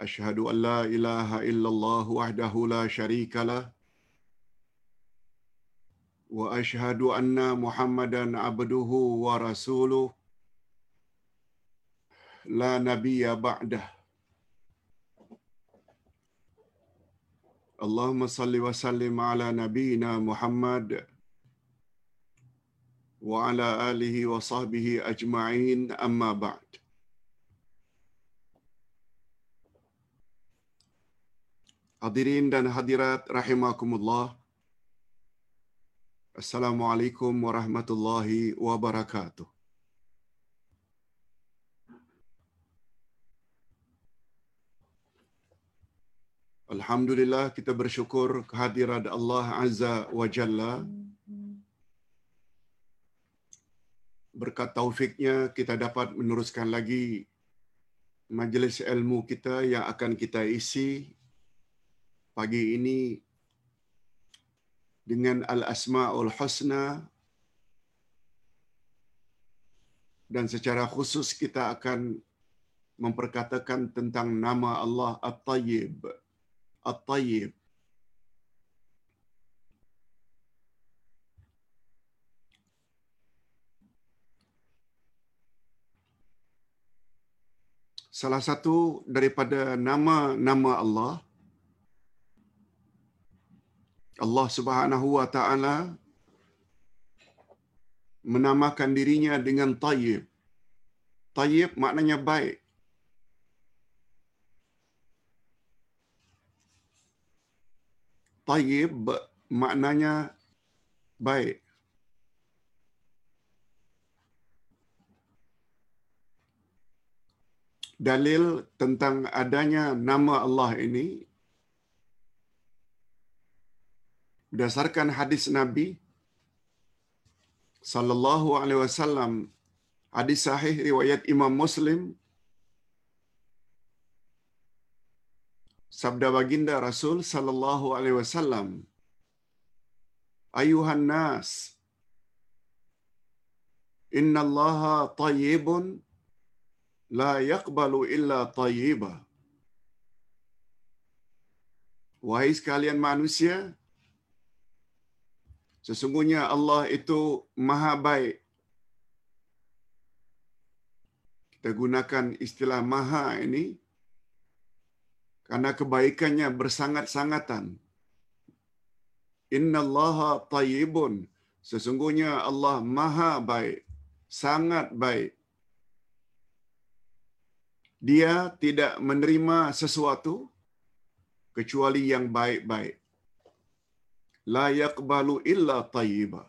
أشهد أن لا إله إلا الله وحده لا شريك له وأشهد أن محمدا عبده ورسوله لا نبي بعده اللهم صل وسلم على نبينا محمد وعلى آله وصحبه أجمعين أما بعد Hadirin dan hadirat rahimakumullah. Assalamualaikum warahmatullahi wabarakatuh. Alhamdulillah kita bersyukur kehadirat Allah Azza wa Jalla. Berkat taufiknya kita dapat meneruskan lagi majlis ilmu kita yang akan kita isi pagi ini dengan Al-Asma'ul Husna dan secara khusus kita akan memperkatakan tentang nama Allah At-Tayyib. At-Tayyib. Salah satu daripada nama-nama Allah Allah Subhanahu wa taala menamakan dirinya dengan Tayyib. Tayyib maknanya baik. Tayyib maknanya baik. Dalil tentang adanya nama Allah ini berdasarkan hadis Nabi sallallahu alaihi wasallam hadis sahih riwayat Imam Muslim sabda baginda Rasul sallallahu alaihi wasallam ayuhan nas inna allaha tayyibun la yaqbalu illa tayyiba. Wahai sekalian manusia Sesungguhnya Allah itu maha baik. Kita gunakan istilah maha ini karena kebaikannya bersangat-sangatan. Inna allaha tayyibun. Sesungguhnya Allah maha baik. Sangat baik. Dia tidak menerima sesuatu kecuali yang baik-baik la yaqbalu illa tayyiba.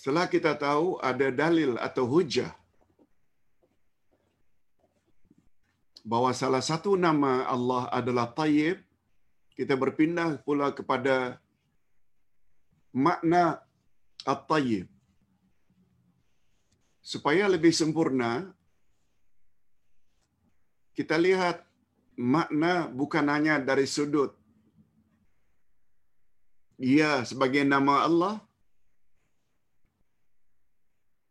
Setelah kita tahu ada dalil atau hujah bahawa salah satu nama Allah adalah Tayyib, kita berpindah pula kepada makna At-Tayyib. Supaya lebih sempurna, kita lihat makna bukan hanya dari sudut ia sebagai nama Allah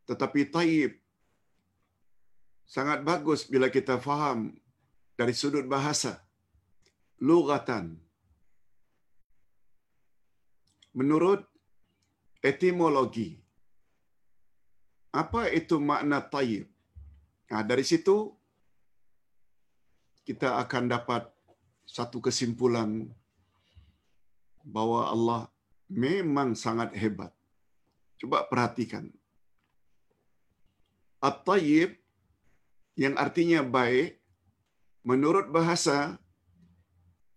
tetapi taib. Sangat bagus bila kita faham dari sudut bahasa. Lugatan. Menurut etimologi apa itu makna taib? Nah dari situ kita akan dapat satu kesimpulan bahwa Allah memang sangat hebat. Coba perhatikan. At-tayyib yang artinya baik menurut bahasa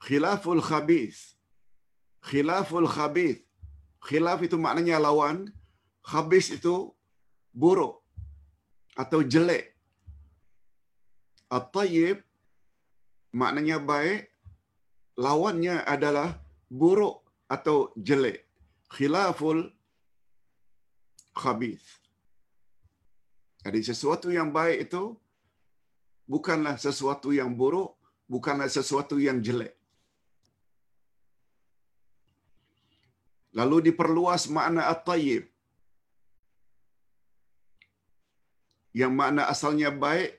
khilaful khabith. Khilaful khabith. Khilaf itu maknanya lawan. Habis itu buruk atau jelek. At-tayyib maknanya baik, lawannya adalah buruk atau jelek. Khilaful khabith. Jadi sesuatu yang baik itu bukanlah sesuatu yang buruk, bukanlah sesuatu yang jelek. Lalu diperluas makna at-tayyib. Yang makna asalnya baik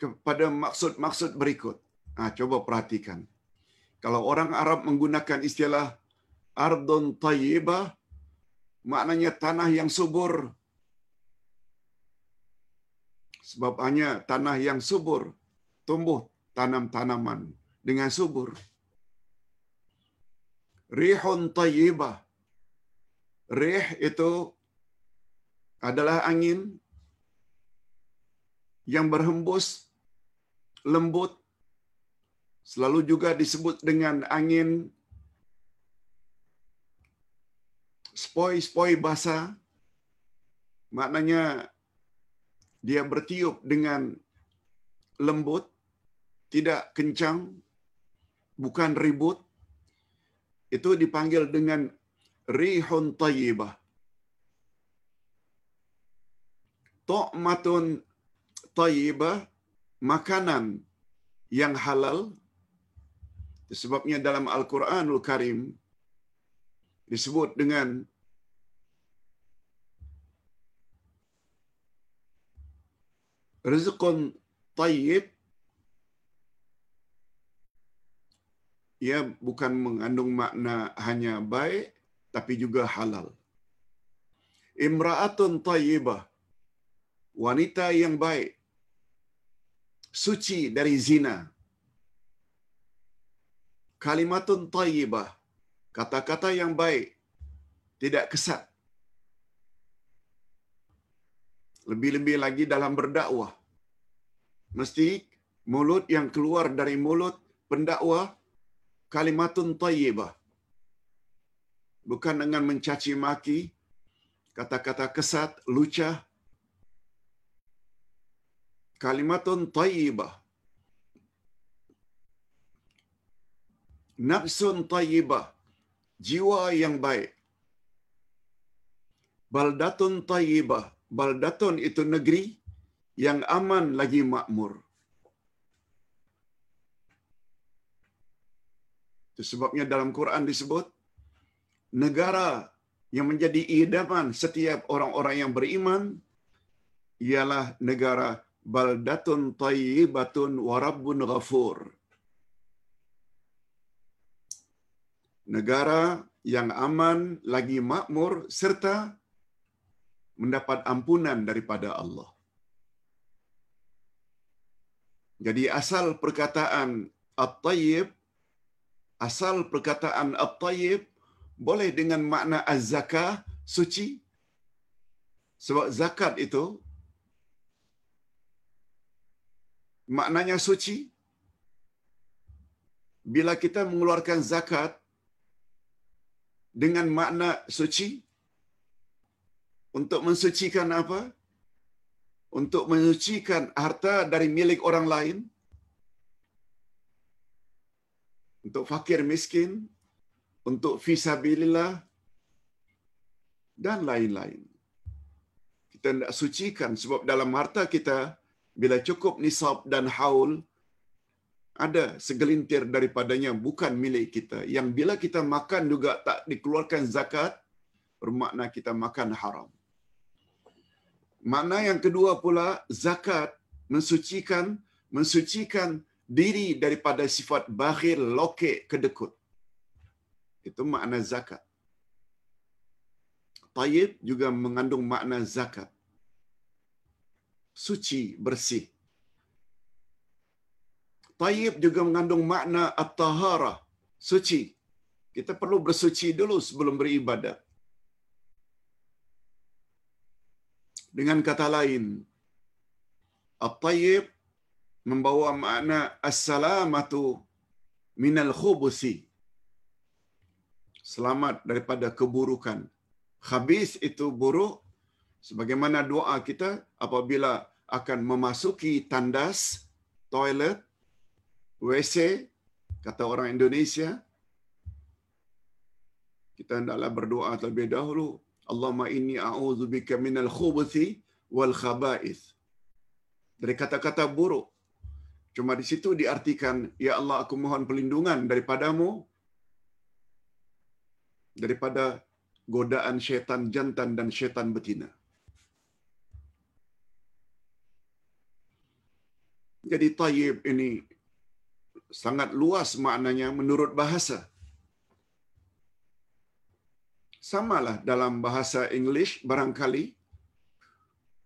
kepada maksud-maksud berikut. Ah, coba perhatikan. Kalau orang Arab menggunakan istilah ardun tayyibah, maknanya tanah yang subur. Sebab hanya tanah yang subur tumbuh tanam-tanaman dengan subur. Rihun tayyibah. Rih itu adalah angin yang berhembus lembut selalu juga disebut dengan angin. Spoi-spoi basah maknanya dia bertiup dengan lembut tidak kencang bukan ribut. Itu dipanggil dengan rihun tayyibah. Tu'matun tayyibah makanan yang halal sebabnya dalam Al-Quranul Karim disebut dengan rizqun tayyib ia bukan mengandung makna hanya baik tapi juga halal. Imra'atun tayyibah wanita yang baik suci dari zina. Kalimatun tayyibah kata-kata yang baik tidak kesat. Lebih-lebih lagi dalam berdakwah. Mesti mulut yang keluar dari mulut pendakwah kalimatun tayyibah. Bukan dengan mencaci maki, kata-kata kesat, lucah. Kalimatun tayyibah. Nafsun tayyibah. Jiwa yang baik. Baldatun tayyibah. Baldatun itu negeri yang aman lagi makmur. Itu sebabnya dalam Quran disebut negara yang menjadi idaman setiap orang-orang yang beriman ialah negara baldatun tayyibatun wa rabbun ghafur. Negara yang aman lagi makmur serta mendapat ampunan daripada Allah. Jadi asal perkataan at-tayyib asal perkataan at-tayyib boleh dengan makna az-zakah suci sebab zakat itu maknanya suci bila kita mengeluarkan zakat dengan makna suci? Untuk mensucikan apa? Untuk mensucikan harta dari milik orang lain? Untuk fakir miskin, untuk fisabilillah? Dan lain-lain. Kita tidak sucikan sebab dalam harta kita bila cukup nisab dan haul ada segelintir daripadanya bukan milik kita yang bila kita makan juga tak dikeluarkan zakat bermakna kita makan haram. Makna yang kedua pula zakat mensucikan mensucikan diri daripada sifat bakhil, lokek, kedekut. Itu makna zakat. Tayyib juga mengandung makna zakat. Suci, bersih. Tayyib juga mengandung makna at-tahara, suci. Kita perlu bersuci dulu sebelum beribadat. Dengan kata lain, at-tayyib membawa makna as-salamatu minal khubusi. Selamat daripada keburukan. Habis itu buruk, Sebagaimana doa kita apabila akan memasuki tandas, toilet, WC, kata orang Indonesia, kita hendaklah berdoa terlebih dahulu. Allahumma inni a'udzubika minal khubuthi wal khaba'ith. Dari kata-kata buruk. Cuma di situ diartikan, Ya Allah aku mohon perlindungan daripadamu daripada godaan syaitan jantan dan syaitan betina. Jadi tayyib ini sangat luas maknanya menurut bahasa. Samalah dalam bahasa English barangkali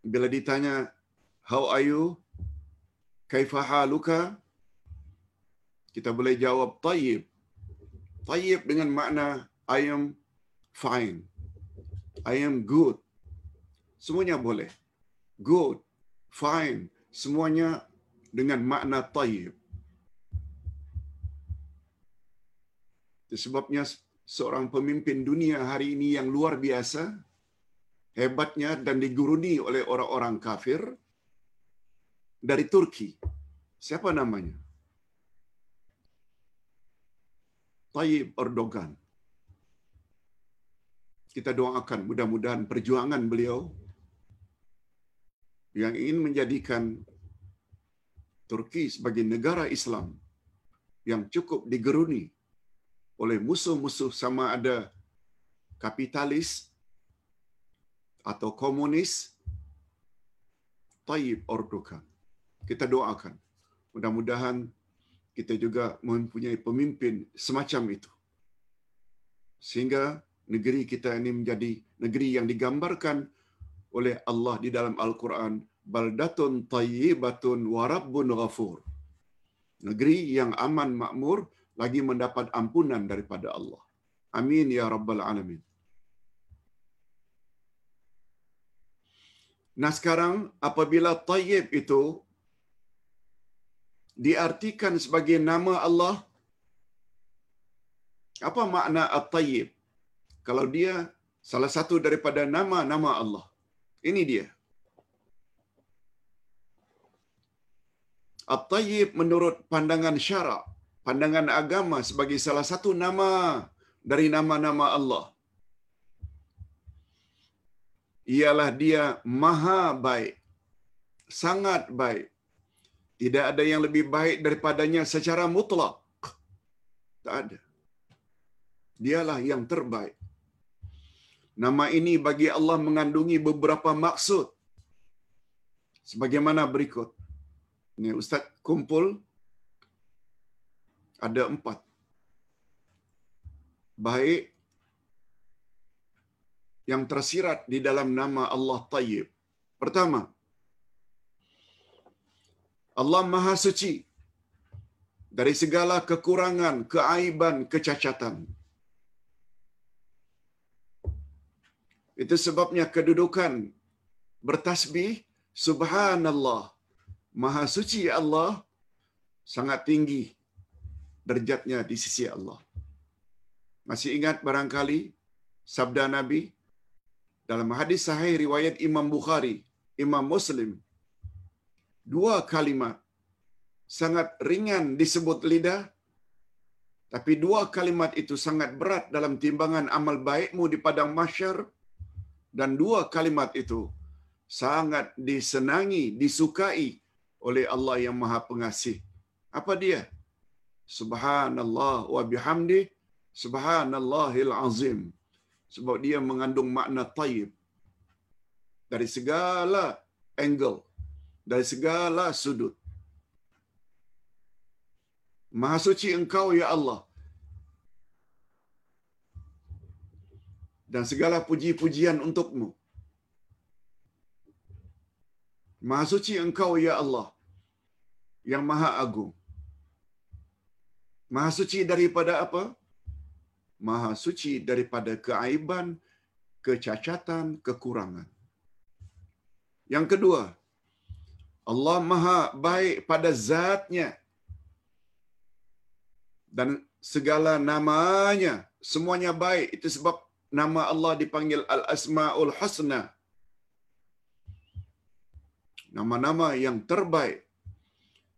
bila ditanya how are you kaifa haluka kita boleh jawab tayyib. Tayyib dengan makna I am fine. I am good. Semuanya boleh. Good, fine, semuanya dengan makna tayyib. Sebabnya seorang pemimpin dunia hari ini yang luar biasa, hebatnya dan diguruni oleh orang-orang kafir dari Turki. Siapa namanya? Tayyip Erdogan. Kita doakan mudah-mudahan perjuangan beliau yang ingin menjadikan Turki sebagai negara Islam yang cukup digeruni oleh musuh-musuh sama ada kapitalis atau komunis Tayyip Erdogan. Kita doakan. Mudah-mudahan kita juga mempunyai pemimpin semacam itu. Sehingga negeri kita ini menjadi negeri yang digambarkan oleh Allah di dalam Al-Quran baldatun tayyibatun wa rabbun ghafur. Negeri yang aman makmur lagi mendapat ampunan daripada Allah. Amin ya rabbal alamin. Nah sekarang apabila tayyib itu diartikan sebagai nama Allah, apa makna at-tayyib? Kalau dia salah satu daripada nama-nama Allah. Ini dia. At-tayyib menurut pandangan syarak, pandangan agama sebagai salah satu nama dari nama-nama Allah. Ialah dia maha baik. Sangat baik. Tidak ada yang lebih baik daripadanya secara mutlak. Tak ada. Dialah yang terbaik. Nama ini bagi Allah mengandungi beberapa maksud. Sebagaimana berikut. Ini Ustaz kumpul ada empat. Baik yang tersirat di dalam nama Allah Tayyib. Pertama, Allah Maha Suci dari segala kekurangan, keaiban, kecacatan. Itu sebabnya kedudukan bertasbih Subhanallah. Maha suci Allah sangat tinggi derjatnya di sisi Allah. Masih ingat barangkali sabda Nabi dalam hadis sahih riwayat Imam Bukhari, Imam Muslim. Dua kalimat sangat ringan disebut lidah tapi dua kalimat itu sangat berat dalam timbangan amal baikmu di padang mahsyar dan dua kalimat itu sangat disenangi, disukai oleh Allah yang Maha Pengasih. Apa dia? Subhanallah wa bihamdi subhanallahil azim. Sebab dia mengandung makna tayyib. Dari segala angle, dari segala sudut. Maha suci engkau ya Allah. Dan segala puji-pujian untukmu. Maha suci engkau ya Allah yang maha agung. Maha suci daripada apa? Maha suci daripada keaiban, kecacatan, kekurangan. Yang kedua, Allah maha baik pada zatnya dan segala namanya. Semuanya baik. Itu sebab nama Allah dipanggil Al-Asmaul Husna. Nama-nama yang terbaik,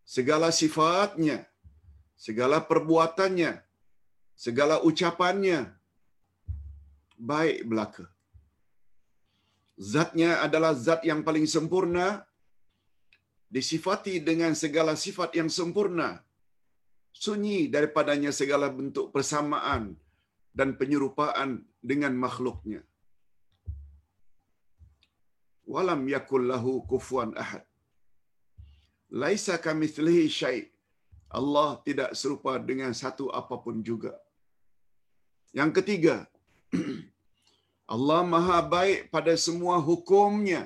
segala sifatnya, segala perbuatannya, segala ucapannya baik belaka. Zatnya adalah zat yang paling sempurna, disifati dengan segala sifat yang sempurna, sunyi daripadanya segala bentuk persamaan dan penyerupaan dengan makhluknya. Walam yakul lahu kufuan ahad. Laisa kamithlihi syai' Allah tidak serupa dengan satu apapun juga. Yang ketiga, Allah maha baik pada semua hukumnya.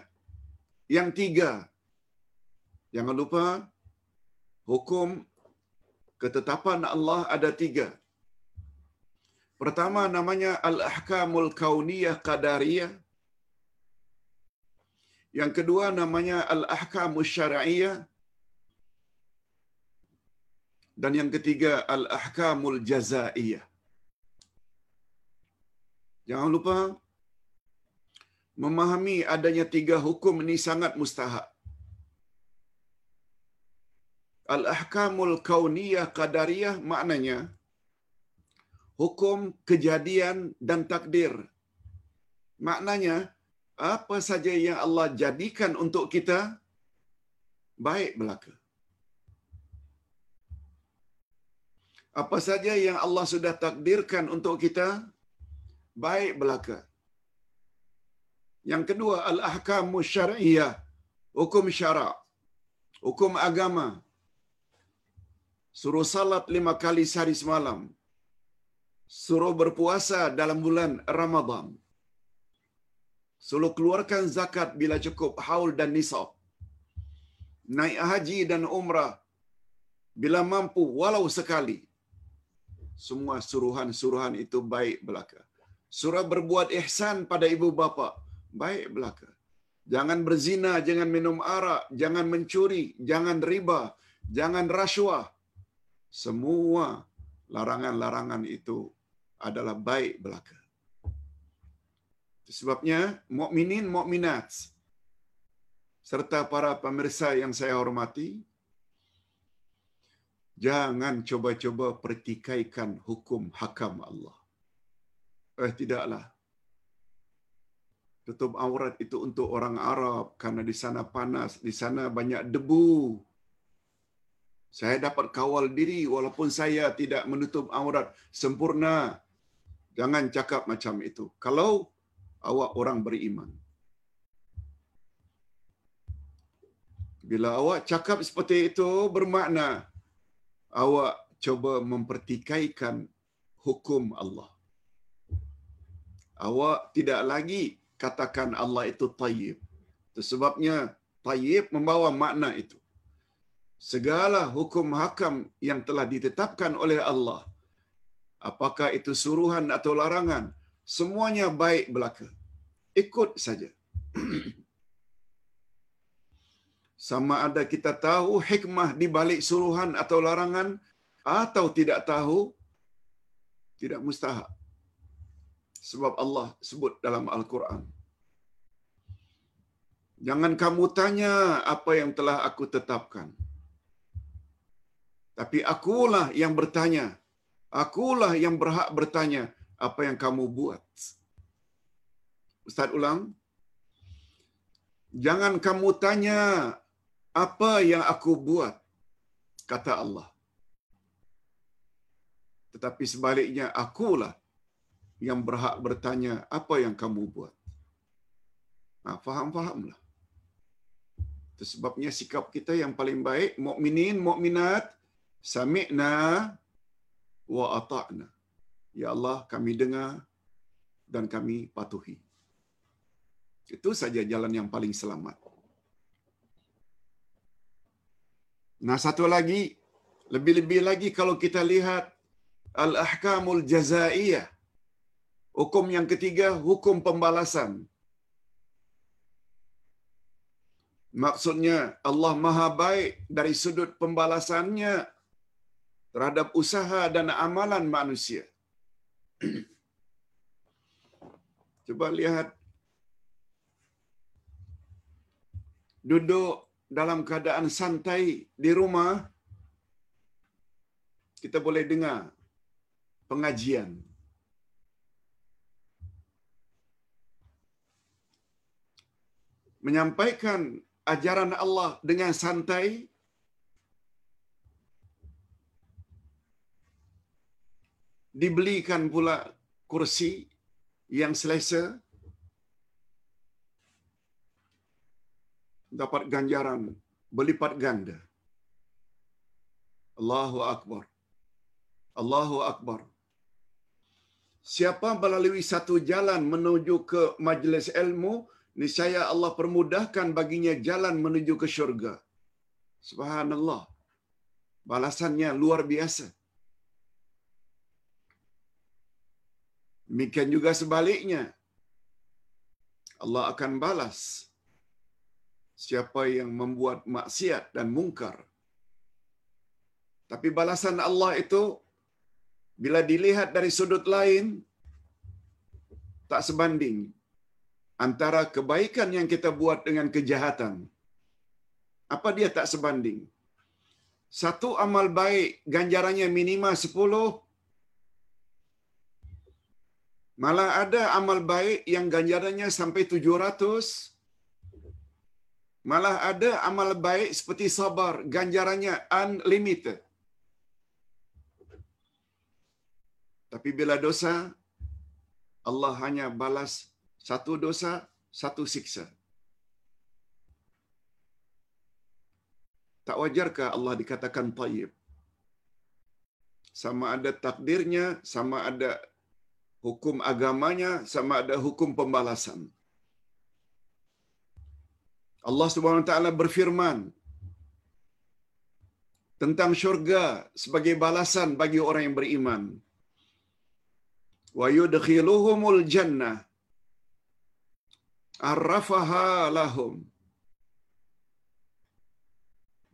Yang tiga, jangan lupa, hukum ketetapan Allah ada tiga. Pertama namanya Al-Ahkamul Kauniyah Qadariyah. Yang kedua namanya Al-Ahkamul Syara'iyah. Dan yang ketiga Al-Ahkamul Jazaiyah. Jangan lupa memahami adanya tiga hukum ini sangat mustahak. Al-ahkamul kauniyah qadariyah maknanya hukum kejadian dan takdir. Maknanya apa saja yang Allah jadikan untuk kita baik belaka. Apa saja yang Allah sudah takdirkan untuk kita baik belaka. Yang kedua al-ahkam syar'iyyah, hukum syarak, hukum agama. Suruh salat lima kali sehari semalam. Suruh berpuasa dalam bulan Ramadan. Suruh keluarkan zakat bila cukup haul dan nisab. Naik haji dan umrah bila mampu walau sekali. Semua suruhan-suruhan itu baik belaka. Surah berbuat ihsan pada ibu bapa baik belaka. Jangan berzina, jangan minum arak, jangan mencuri, jangan riba, jangan rasuah. Semua larangan-larangan itu adalah baik belaka. Sebabnya mukminin mukminat serta para pemirsa yang saya hormati jangan coba-coba pertikaikan hukum hakam Allah. Eh tidaklah tutup aurat itu untuk orang Arab karena di sana panas, di sana banyak debu. Saya dapat kawal diri walaupun saya tidak menutup aurat sempurna. Jangan cakap macam itu. Kalau awak orang beriman. Bila awak cakap seperti itu bermakna awak coba mempertikaikan hukum Allah. Awak tidak lagi katakan Allah itu tayyib. Sebabnya tayyib membawa makna itu. Segala hukum hakam yang telah ditetapkan oleh Allah, apakah itu suruhan atau larangan, semuanya baik belaka. Ikut saja. Sama ada kita tahu hikmah di balik suruhan atau larangan atau tidak tahu, tidak mustahak sebab Allah sebut dalam Al-Quran. Jangan kamu tanya apa yang telah aku tetapkan. Tapi akulah yang bertanya. Akulah yang berhak bertanya apa yang kamu buat. Ustaz ulang. Jangan kamu tanya apa yang aku buat. Kata Allah. Tetapi sebaliknya akulah yang berhak bertanya apa yang kamu buat. Nah, faham-fahamlah. Itu sebabnya sikap kita yang paling baik, mukminin, mukminat, sami'na wa ata'na. Ya Allah, kami dengar dan kami patuhi. Itu saja jalan yang paling selamat. Nah, satu lagi, lebih-lebih lagi kalau kita lihat al-ahkamul jazaiyah. Hukum yang ketiga, hukum pembalasan. Maksudnya Allah maha baik dari sudut pembalasannya terhadap usaha dan amalan manusia. Coba lihat duduk dalam keadaan santai di rumah, kita boleh dengar pengajian. Menyampaikan ajaran Allah dengan santai, dibelikan pula kursi yang selesa, dapat ganjaran berlipat ganda. Allahu Akbar. Allahu Akbar. Siapa melalui satu jalan menuju ke majlis ilmu, niscaya Allah permudahkan baginya jalan menuju ke syurga. Subhanallah. Balasannya luar biasa. Demikian juga sebaliknya. Allah akan balas siapa yang membuat maksiat dan mungkar. Tapi balasan Allah itu bila dilihat dari sudut lain tak sebanding antara kebaikan yang kita buat dengan kejahatan. Apa dia tak sebanding? Satu amal baik ganjarannya minimal sepuluh. Malah ada amal baik yang ganjarannya sampai tujuh ratus. Malah ada amal baik seperti sabar, ganjarannya unlimited. Tapi bila dosa, Allah hanya balas satu dosa, satu siksa. Tak wajarkah Allah dikatakan tayyib? Sama ada takdirnya, sama ada hukum agamanya, sama ada hukum pembalasan. Allah Subhanahu Wa Taala berfirman tentang syurga sebagai balasan bagi orang yang beriman. Wa yudkhiluhumul jannah arrafaha lahum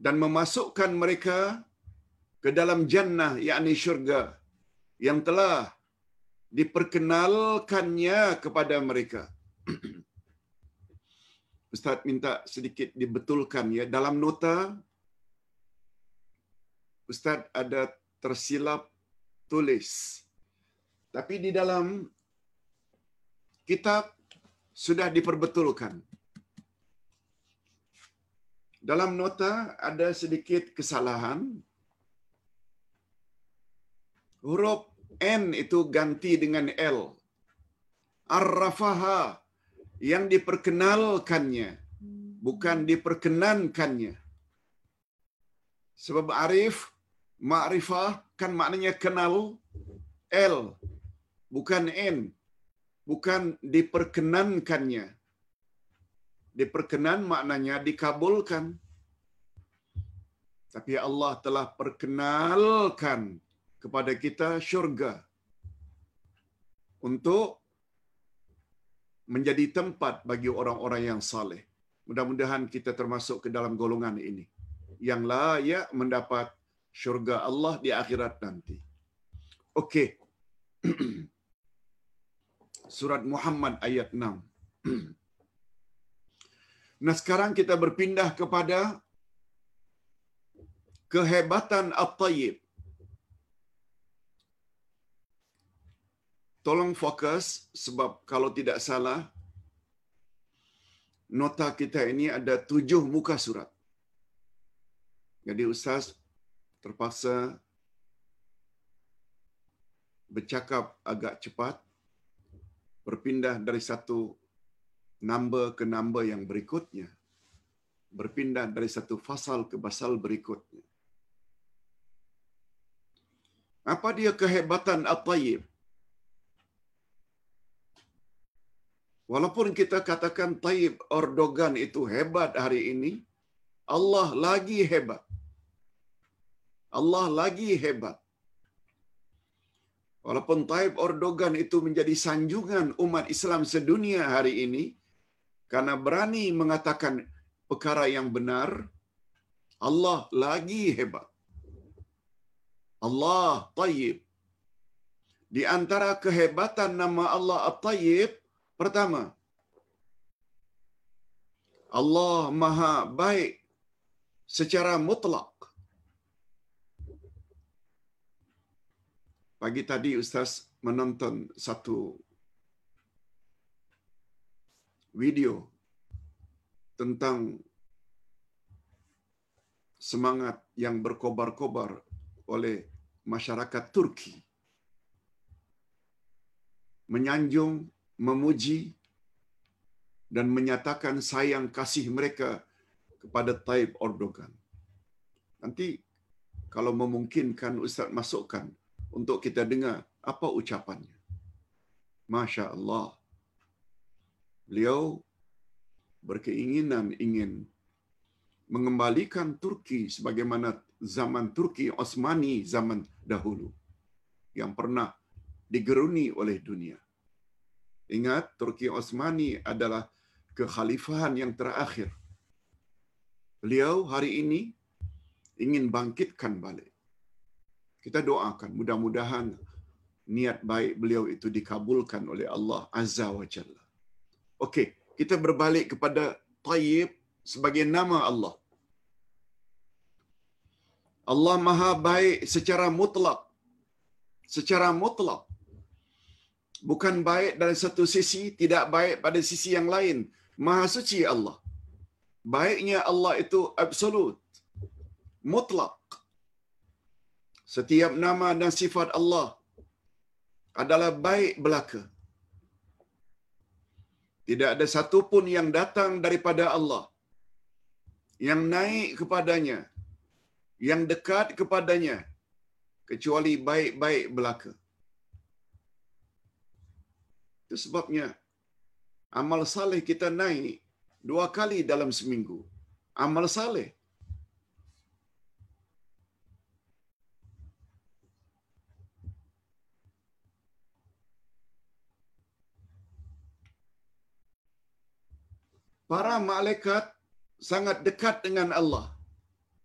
dan memasukkan mereka ke dalam jannah yakni syurga yang telah diperkenalkannya kepada mereka. Ustaz minta sedikit dibetulkan ya dalam nota Ustaz ada tersilap tulis. Tapi di dalam kitab sudah diperbetulkan. Dalam nota ada sedikit kesalahan. Huruf N itu ganti dengan L. Ar-rafaha yang diperkenalkannya bukan diperkenankannya. Sebab arif, ma'rifah kan maknanya kenal L bukan N. Bukan diperkenankannya. Diperkenan maknanya dikabulkan. Tapi Allah telah perkenalkan kepada kita syurga untuk menjadi tempat bagi orang-orang yang saleh. Mudah-mudahan kita termasuk ke dalam golongan ini yang layak mendapat syurga Allah di akhirat nanti. Okey. Surat Muhammad ayat 6. Nah sekarang kita berpindah kepada kehebatan At-Tayyib. Tolong fokus sebab kalau tidak salah nota kita ini ada tujuh muka surat. Jadi Ustaz terpaksa bercakap agak cepat, berpindah dari satu number ke number yang berikutnya, berpindah dari satu fasal ke pasal berikutnya. Apa dia kehebatan At-Tayyib? Walaupun kita katakan Tayyib Erdogan itu hebat hari ini, Allah lagi hebat. Allah lagi hebat. Walaupun Tayyip Erdogan itu menjadi sanjungan umat Islam sedunia hari ini, karena berani mengatakan perkara yang benar, Allah lagi hebat. Allah Tayyib. Di antara kehebatan nama Allah At-Tayyib, pertama, Allah Maha Baik secara mutlak. Pagi tadi Ustaz menonton satu video tentang semangat yang berkobar-kobar oleh masyarakat Turki menyanjung, memuji dan menyatakan sayang kasih mereka kepada Tayyip Erdogan. Nanti kalau memungkinkan Ustaz masukkan untuk kita dengar apa ucapannya. Masya Allah. Beliau berkeinginan ingin mengembalikan Turki sebagaimana zaman Turki Osmani zaman dahulu yang pernah digeruni oleh dunia. Ingat, Turki Osmani adalah kekhalifahan yang terakhir. Beliau hari ini ingin bangkitkan balik. Kita doakan mudah-mudahan niat baik beliau itu dikabulkan oleh Allah Azza wa Jalla. Okey, kita berbalik kepada Tayyib sebagai nama Allah. Allah Maha baik secara mutlak. Secara mutlak. Bukan baik dari satu sisi, tidak baik pada sisi yang lain. Maha suci Allah. Baiknya Allah itu absolut. Mutlak. Setiap nama dan sifat Allah adalah baik belaka. Tidak ada satu pun yang datang daripada Allah yang naik kepadanya, yang dekat kepadanya, kecuali baik-baik belaka. Itu sebabnya amal saleh kita naik dua kali dalam seminggu. Amal saleh. Para malaikat sangat dekat dengan Allah.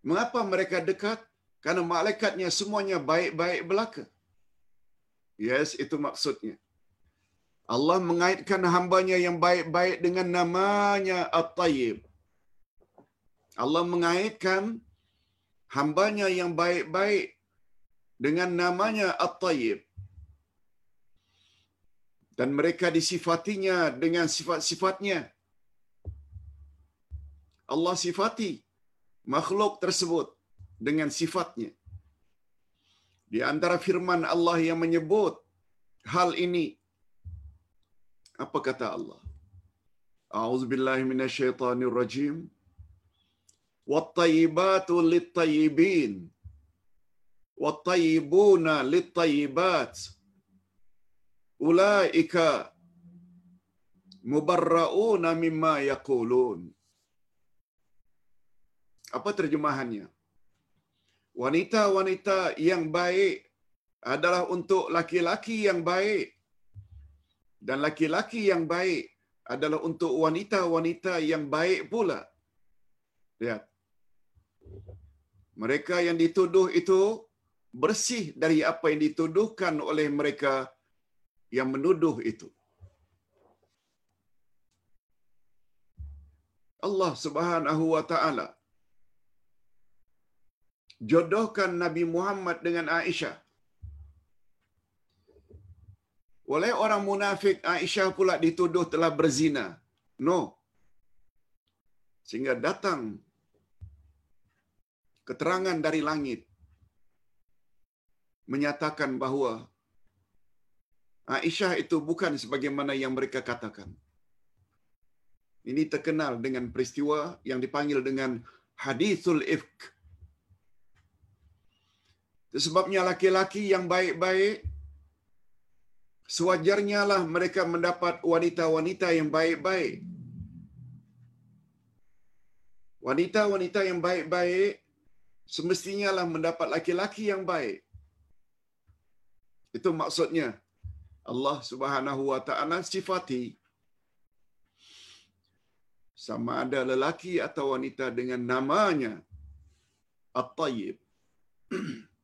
Mengapa mereka dekat? Karena malaikatnya semuanya baik-baik belaka. Yes, itu maksudnya. Allah mengaitkan hambanya yang baik-baik dengan namanya At-Tayyib. Allah mengaitkan hambanya yang baik-baik dengan namanya At-Tayyib. Dan mereka disifatinya dengan sifat-sifatnya. Allah sifati makhluk tersebut dengan sifatnya. Di antara firman Allah yang menyebut hal ini apa kata Allah? A'udzubillahi minasyaitonir rajim. Wat-tayyibatu lit-tayyibin. Wat-tayyibuna lit-tayyibat. Ulaika mubarrauna mimma yaqulun. Apa terjemahannya? Wanita-wanita yang baik adalah untuk laki-laki yang baik dan laki-laki yang baik adalah untuk wanita-wanita yang baik pula. Lihat. Mereka yang dituduh itu bersih dari apa yang dituduhkan oleh mereka yang menuduh itu. Allah Subhanahu wa taala jodohkan Nabi Muhammad dengan Aisyah. Oleh orang munafik Aisyah pula dituduh telah berzina. No. Sehingga datang keterangan dari langit menyatakan bahawa Aisyah itu bukan sebagaimana yang mereka katakan. Ini terkenal dengan peristiwa yang dipanggil dengan hadithul ifk. Sebabnya laki-laki yang baik-baik sewajarnya lah mereka mendapat wanita-wanita yang baik-baik. Wanita-wanita yang baik-baik semestinya lah mendapat laki-laki yang baik. Itu maksudnya Allah Subhanahu wa taala sifati sama ada lelaki atau wanita dengan namanya At-Tayyib.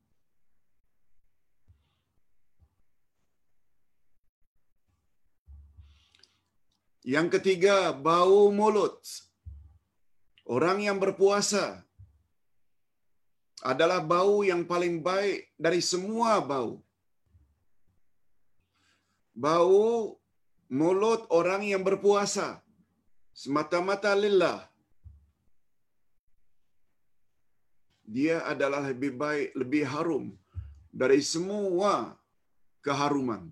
Yang ketiga, bau mulut. Orang yang berpuasa adalah bau yang paling baik dari semua bau. Bau mulut orang yang berpuasa semata-mata lillah. Dia adalah lebih baik, lebih harum dari semua keharuman.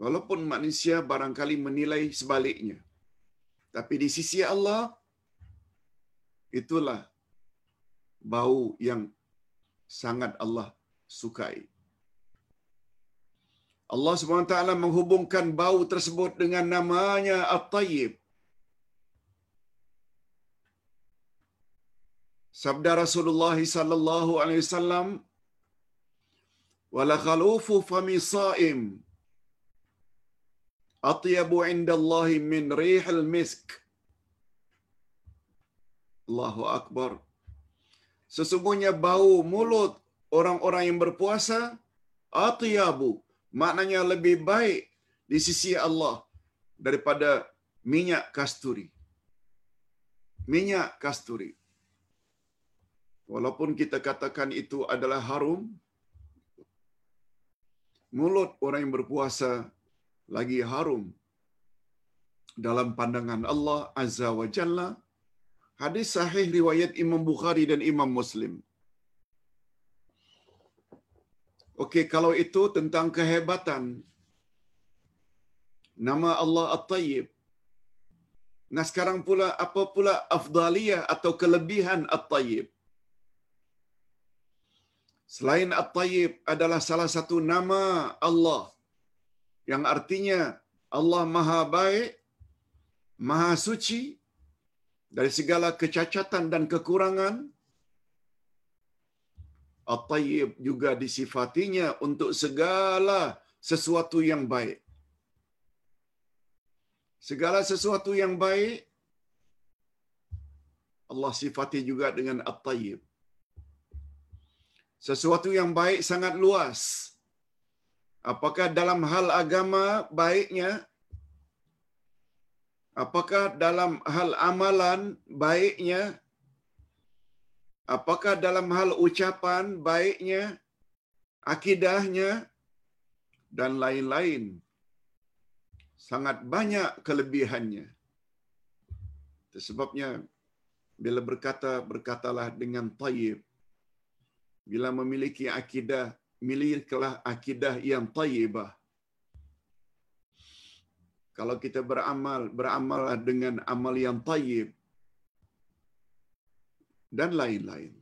Walaupun manusia barangkali menilai sebaliknya. Tapi di sisi Allah, itulah bau yang sangat Allah sukai. Allah SWT menghubungkan bau tersebut dengan namanya At-Tayyib. Sabda Rasulullah sallallahu alaihi wasallam wala khalufu fami sa'im atyabu 'inda Allah min rihil misk. Allahu akbar. Sesungguhnya bau mulut orang-orang yang berpuasa atyabu maknanya lebih baik di sisi Allah daripada minyak kasturi. Minyak kasturi. Walaupun kita katakan itu adalah harum, mulut orang yang berpuasa lagi harum dalam pandangan Allah Azza wa Jalla. Hadis sahih riwayat Imam Bukhari dan Imam Muslim. Okey, kalau itu tentang kehebatan nama Allah At-Tayyib. Nah sekarang pula apa pula afdaliyah atau kelebihan At-Tayyib? Selain At-Tayyib adalah salah satu nama Allah yang artinya Allah Maha Baik, Maha Suci dari segala kecacatan dan kekurangan. At-Tayyib juga disifatinya untuk segala sesuatu yang baik. Segala sesuatu yang baik Allah sifati juga dengan At-Tayyib. Sesuatu yang baik sangat luas. Apakah dalam hal agama baiknya? Apakah dalam hal amalan baiknya? Apakah dalam hal ucapan baiknya? Akidahnya? Dan lain-lain. Sangat banyak kelebihannya. Sebabnya bila berkata, berkatalah dengan tayyib. Bila memiliki akidah, milikilah akidah yang tayyibah. Kalau kita beramal, beramal dengan amal yang tayyib dan lain-lain.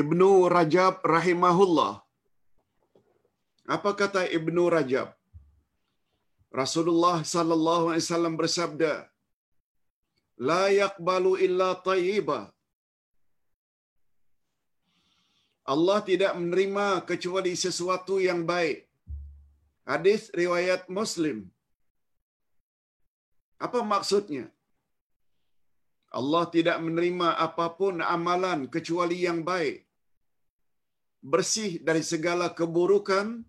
Ibnu Rajab rahimahullah. Apa kata Ibnu Rajab? Rasulullah sallallahu alaihi wasallam bersabda, "La yaqbalu illa tayyibah." Allah tidak menerima kecuali sesuatu yang baik. Hadis riwayat Muslim. Apa maksudnya? Allah tidak menerima apapun amalan kecuali yang baik. Bersih dari segala keburukan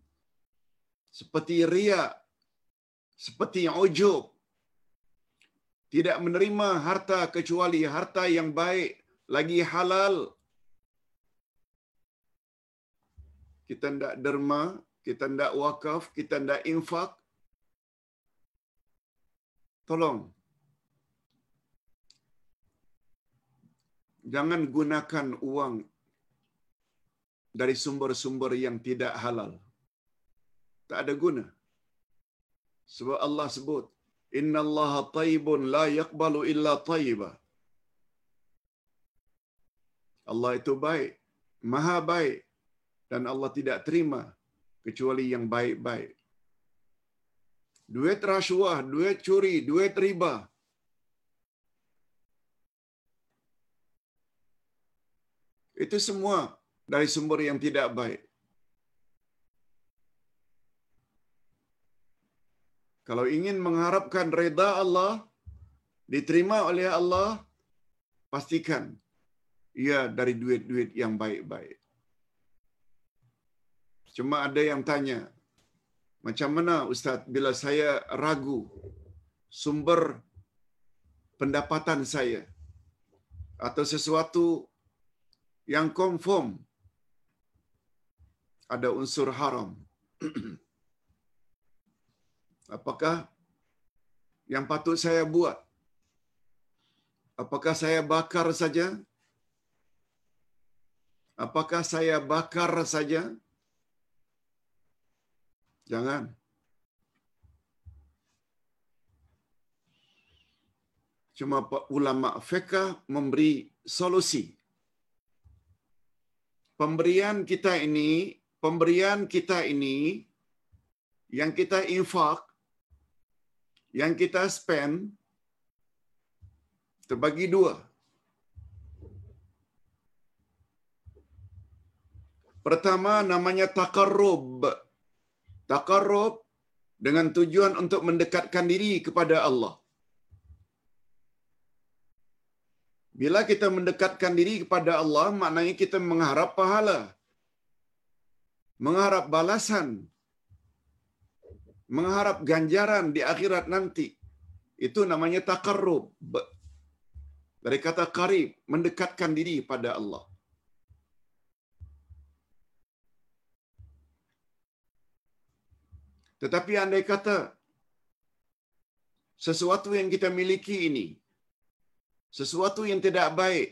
seperti ria, seperti ujub. Tidak menerima harta kecuali harta yang baik, lagi halal. Kita tidak derma, kita tidak wakaf, kita tidak infak. Tolong. Jangan gunakan uang dari sumber-sumber yang tidak halal. Tak ada guna. Sebab Allah sebut, Inna Allah taibun la yakbalu illa taibah. Allah itu baik, maha baik. Dan Allah tidak terima kecuali yang baik-baik. Duit rasuah, duit curi, duit riba. Itu semua dari sumber yang tidak baik. Kalau ingin mengharapkan reda Allah, diterima oleh Allah, pastikan ia dari duit-duit yang baik-baik. Cuma ada yang tanya, macam mana Ustaz bila saya ragu sumber pendapatan saya? atau sesuatu yang konform ada unsur haram. Apakah yang patut saya buat? Apakah saya bakar saja? Apakah saya bakar saja? Jangan. Cuma ulama fiqh memberi solusi. Pemberian kita ini, pemberian kita ini yang kita infak, yang kita spend terbagi dua. Pertama namanya takarrub. Takarrub dengan tujuan untuk mendekatkan diri kepada Allah. Bila kita mendekatkan diri kepada Allah, maknanya kita mengharap pahala. Mengharap balasan. Mengharap ganjaran di akhirat nanti. Itu namanya takarrub. Dari kata karib, mendekatkan diri pada Allah. Tetapi andai kata sesuatu yang kita miliki ini, sesuatu yang tidak baik,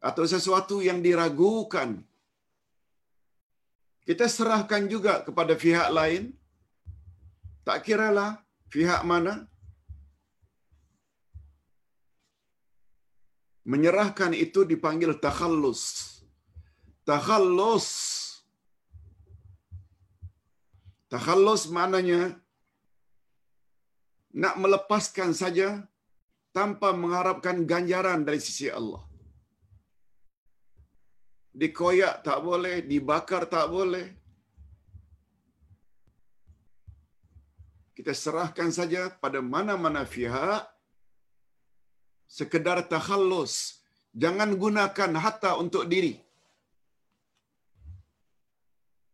atau sesuatu yang diragukan, kita serahkan juga kepada pihak lain, tak kiralah pihak mana, menyerahkan itu dipanggil takhallus. Takhallus. Takhallus maknanya nak melepaskan saja tanpa mengharapkan ganjaran dari sisi Allah. Dikoyak tak boleh, dibakar tak boleh. Kita serahkan saja pada mana-mana pihak sekedar takhallus. Jangan gunakan harta untuk diri.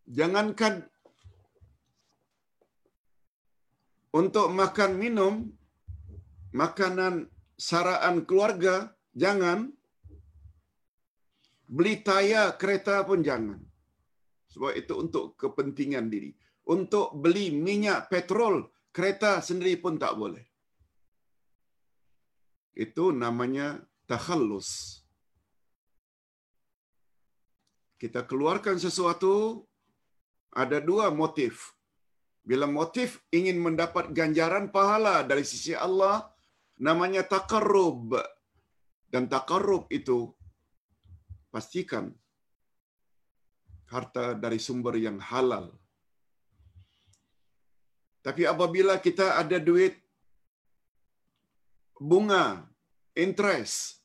Jangankan untuk makan minum, makanan saraan keluarga, jangan. Beli tayar kereta pun jangan. Sebab itu untuk kepentingan diri. Untuk beli minyak petrol kereta sendiri pun tak boleh. Itu namanya takhallus. Kita keluarkan sesuatu, ada dua motif. Bila motif ingin mendapat ganjaran pahala dari sisi Allah, namanya takarrub. Dan takarrub itu, pastikan harta dari sumber yang halal. Tapi apabila kita ada duit bunga, interest,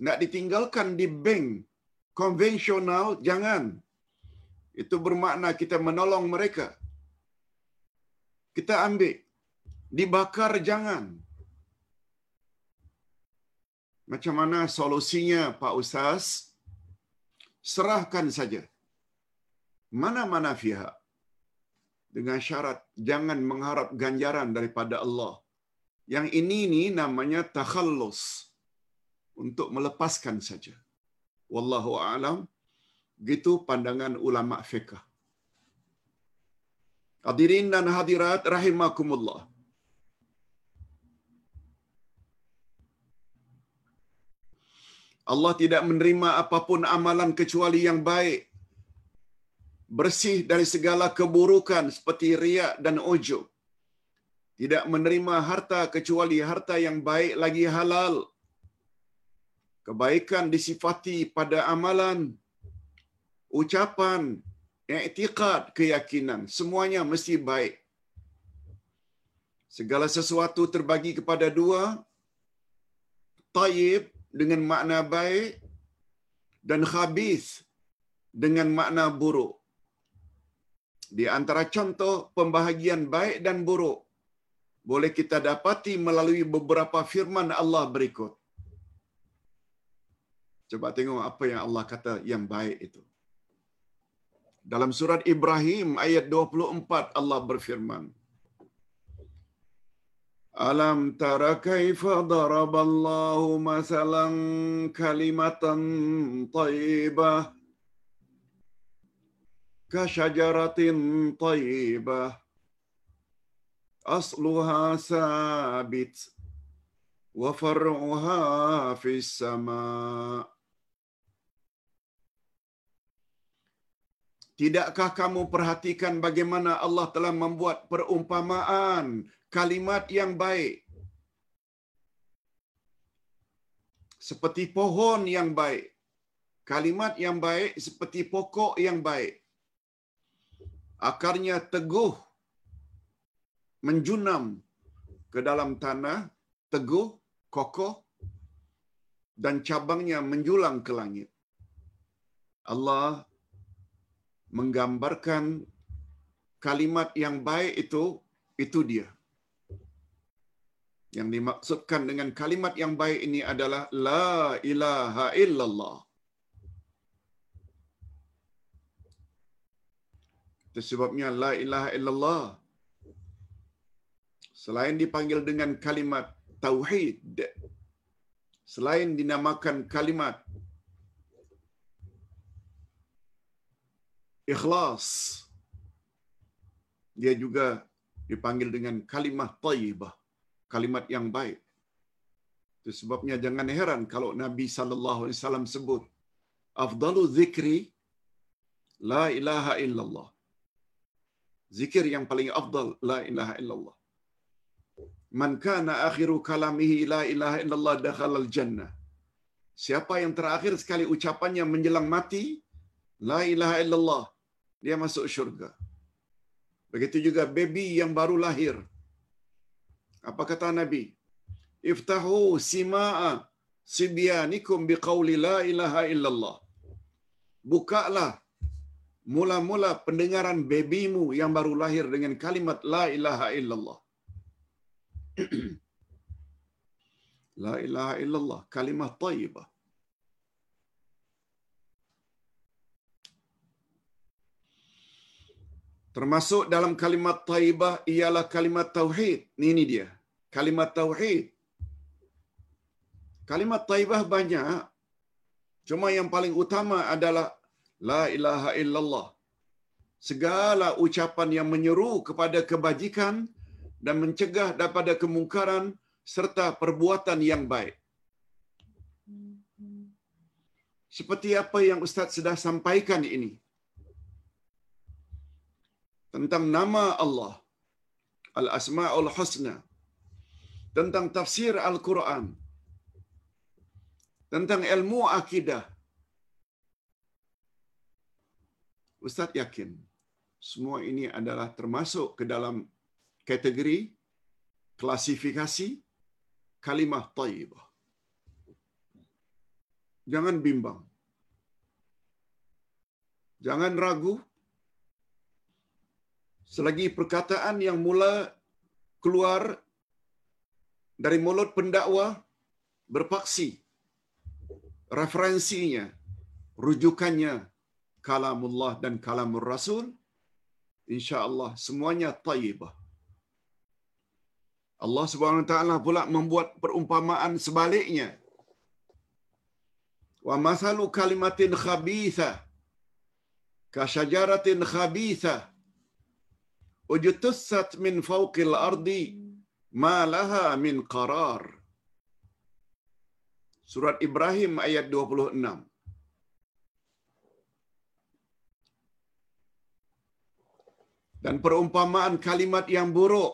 nak ditinggalkan di bank konvensional, jangan. Itu bermakna kita menolong mereka. Kita ambil. Dibakar, jangan. Macam mana solusinya Pak Ustaz? Serahkan saja. Mana-mana pihak. Dengan syarat jangan mengharap ganjaran daripada Allah. Yang ini ni namanya takhallus. Untuk melepaskan saja. Wallahu a'lam. Gitu pandangan ulama fiqh. Hadirin dan hadirat rahimakumullah. Allah tidak menerima apapun amalan kecuali yang baik. Bersih dari segala keburukan seperti riak dan ujub. Tidak menerima harta kecuali harta yang baik lagi halal. Kebaikan disifati pada amalan, ucapan, i'tiqad, keyakinan. Semuanya mesti baik. Segala sesuatu terbagi kepada dua. Tayyib dengan makna baik dan khabis dengan makna buruk. Di antara contoh pembahagian baik dan buruk boleh kita dapati melalui beberapa firman Allah berikut. Coba tengok apa yang Allah kata yang baik itu. Dalam surat Ibrahim ayat 24 Allah berfirman. Alam tara kaifa daraballahu masalan kalimatan taibah ka taibah asluha sabit wa far'uha fis sama' Tidakkah kamu perhatikan bagaimana Allah telah membuat perumpamaan kalimat yang baik? Seperti pohon yang baik. Kalimat yang baik seperti pokok yang baik. Akarnya teguh menjunam ke dalam tanah teguh kokoh dan cabangnya menjulang ke langit. Allah menggambarkan kalimat yang baik itu itu dia yang dimaksudkan dengan kalimat yang baik ini adalah la ilaha illallah. Itu sebabnya la ilaha illallah. Selain dipanggil dengan kalimat tauhid, selain dinamakan kalimat ikhlas, dia juga dipanggil dengan kalimat tayyibah kalimat yang baik. Itu sebabnya jangan heran kalau Nabi sallallahu alaihi wasallam sebut afdalu zikri la ilaha illallah. Zikir yang paling afdal la ilaha illallah. Man kana akhiru kalamihi la ilaha illallah dakhala al-jannah. Siapa yang terakhir sekali ucapannya menjelang mati la ilaha illallah dia masuk syurga. Begitu juga baby yang baru lahir apa kata Nabi? Iftahu sima'a sibyanikum biqauli la ilaha illallah. Bukalah mula-mula pendengaran bebimu yang baru lahir dengan kalimat la ilaha illallah. la ilaha illallah, kalimat tayyibah. Termasuk dalam kalimat taibah ialah kalimat tauhid. Ini dia. Kalimat tauhid. Kalimat taibah banyak. Cuma yang paling utama adalah la ilaha illallah. Segala ucapan yang menyeru kepada kebajikan dan mencegah daripada kemungkaran serta perbuatan yang baik. Seperti apa yang Ustaz sudah sampaikan ini tentang nama Allah Al-Asma'ul Husna tentang tafsir Al-Quran tentang ilmu akidah Ustaz yakin semua ini adalah termasuk ke dalam kategori klasifikasi kalimah taibah. Jangan bimbang. Jangan ragu selagi perkataan yang mula keluar dari mulut pendakwa berpaksi referensinya rujukannya kalamullah dan kalamur rasul insyaallah semuanya tayyibah Allah Subhanahu wa taala pula membuat perumpamaan sebaliknya. Wa masalu kalimatin khabitha ka syajaratin khabithah ujtussat min fawqil ardi ma laha min qarar. Surat Ibrahim ayat 26. Dan perumpamaan kalimat yang buruk.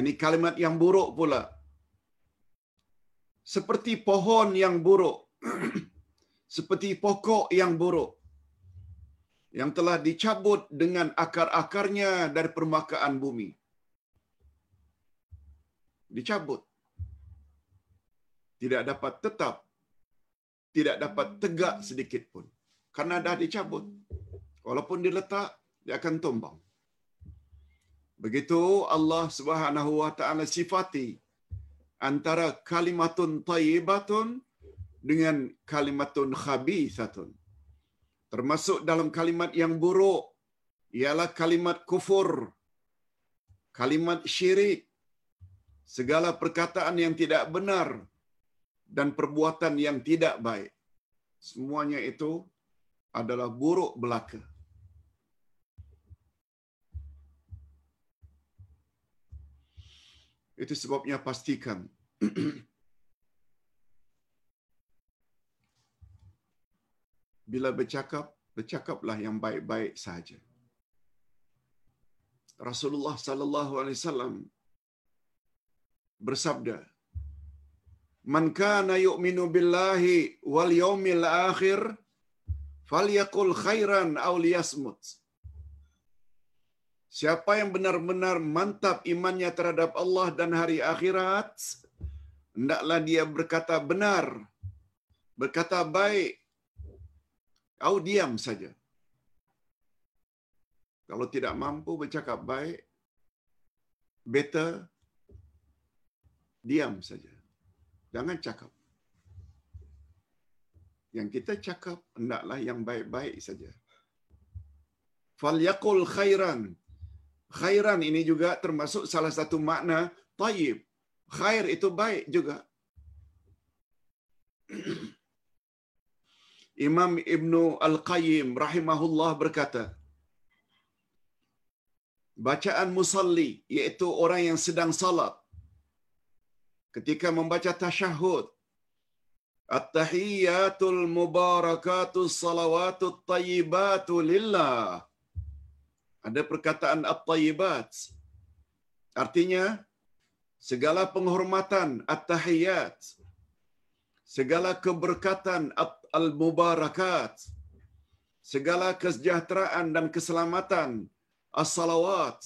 Ini kalimat yang buruk pula. Seperti pohon yang buruk. Seperti pokok yang buruk yang telah dicabut dengan akar-akarnya dari permukaan bumi. Dicabut. Tidak dapat tetap. Tidak dapat tegak sedikit pun. Karena dah dicabut. Walaupun diletak, dia akan tumbang. Begitu Allah Subhanahu wa taala sifati antara kalimatun tayyibatun dengan kalimatun khabithatun termasuk dalam kalimat yang buruk ialah kalimat kufur, kalimat syirik, segala perkataan yang tidak benar dan perbuatan yang tidak baik. Semuanya itu adalah buruk belaka. Itu sebabnya pastikan bila bercakap, bercakaplah yang baik-baik saja. Rasulullah sallallahu alaihi wasallam bersabda, "Man kana yu'minu billahi wal yawmil akhir falyaqul khairan aw liyasmut." Siapa yang benar-benar mantap imannya terhadap Allah dan hari akhirat, hendaklah dia berkata benar, berkata baik, atau diam saja. Kalau tidak mampu bercakap baik, better diam saja. Jangan cakap. Yang kita cakap hendaklah yang baik-baik saja. Falyaqul khairan. Khairan ini juga termasuk salah satu makna tayyib. Khair itu baik juga. Imam Ibnu Al-Qayyim rahimahullah berkata, bacaan musalli iaitu orang yang sedang salat ketika membaca tasyahud at-tahiyatul mubarakatus salawatut tayyibatu lillah. Ada perkataan at-tayyibat. Artinya segala penghormatan at-tahiyat segala keberkatan al-mubarakat. Segala kesejahteraan dan keselamatan as-salawat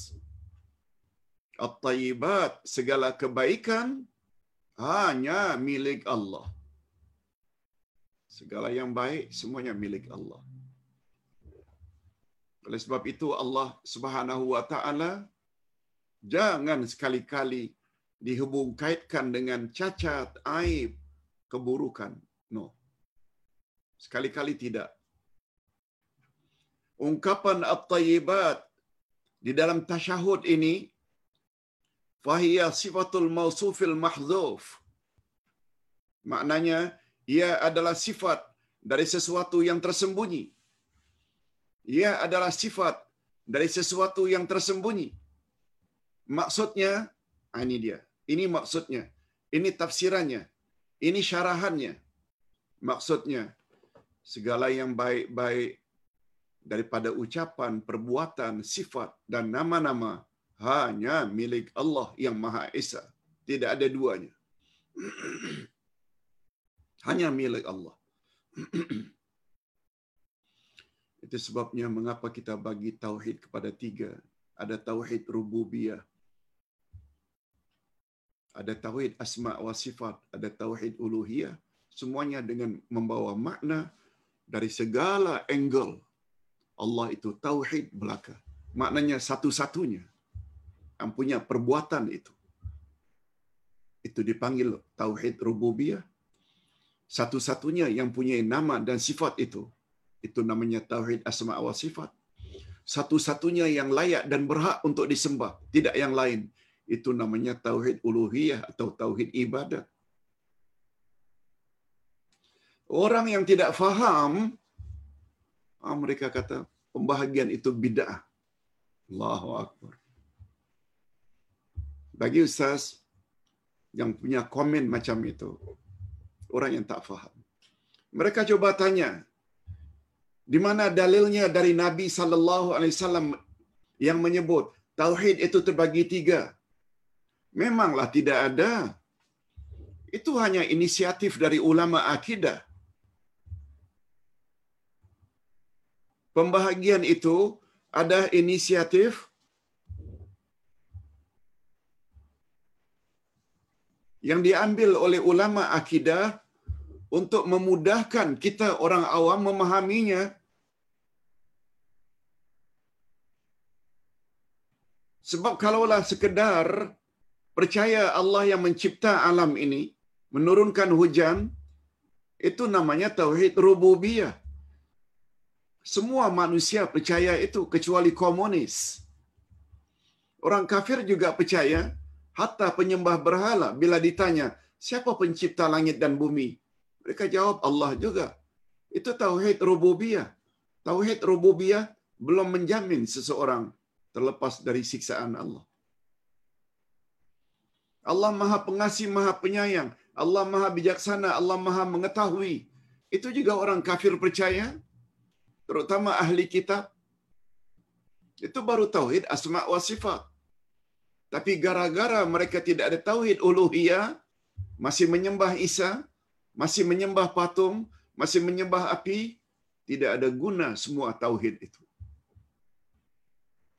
at-tayyibat segala kebaikan hanya milik Allah. Segala yang baik semuanya milik Allah. Oleh sebab itu Allah Subhanahu wa taala jangan sekali-kali dihubung kaitkan dengan cacat, aib, keburukan. Sekali-kali tidak. Ungkapan at-tayyibat di dalam tasyahud ini fahiya sifatul mausufil mahzuf maknanya ia adalah sifat dari sesuatu yang tersembunyi. Ia adalah sifat dari sesuatu yang tersembunyi. Maksudnya ah, ini dia. Ini maksudnya. Ini tafsirannya. Ini syarahannya. Maksudnya segala yang baik-baik daripada ucapan, perbuatan, sifat dan nama-nama hanya milik Allah yang Maha Esa. Tidak ada duanya. hanya milik Allah. Itu sebabnya mengapa kita bagi tauhid kepada tiga. Ada tauhid rububiyah. Ada tauhid asma wa sifat. Ada tauhid uluhiyah. Semuanya dengan membawa makna dari segala angle Allah itu tauhid belaka. Maknanya satu-satunya yang punya perbuatan itu. Itu dipanggil tauhid rububiyah. Satu-satunya yang punya nama dan sifat itu. Itu namanya tauhid asma wa sifat. Satu-satunya yang layak dan berhak untuk disembah. Tidak yang lain. Itu namanya tauhid uluhiyah atau tauhid ibadat. Orang yang tidak faham, ah, mereka kata, pembahagian itu bid'ah. Allahu Akbar. Bagi Ustaz yang punya komen macam itu, orang yang tak faham. Mereka coba tanya, di mana dalilnya dari Nabi sallallahu alaihi wasallam yang menyebut tauhid itu terbagi tiga? Memanglah tidak ada. Itu hanya inisiatif dari ulama akidah. Pembahagian itu ada inisiatif yang diambil oleh ulama akidah untuk memudahkan kita orang awam memahaminya. Sebab kalaulah sekedar percaya Allah yang mencipta alam ini, menurunkan hujan, itu namanya tauhid rububiyah. Semua manusia percaya itu kecuali komunis. Orang kafir juga percaya Hatta penyembah berhala bila ditanya, siapa pencipta langit dan bumi? Mereka jawab Allah juga. Itu tauhid rububiyah. Tauhid rububiyah belum menjamin seseorang terlepas dari siksaan Allah. Allah Maha Pengasih, Maha Penyayang. Allah Maha Bijaksana, Allah Maha Mengetahui. Itu juga orang kafir percaya, terutama ahli kitab. Itu baru tauhid asma wa sifat. Tapi gara-gara mereka tidak ada tauhid uluhiyah, masih menyembah Isa, masih menyembah patung, masih menyembah api, tidak ada guna semua tauhid itu.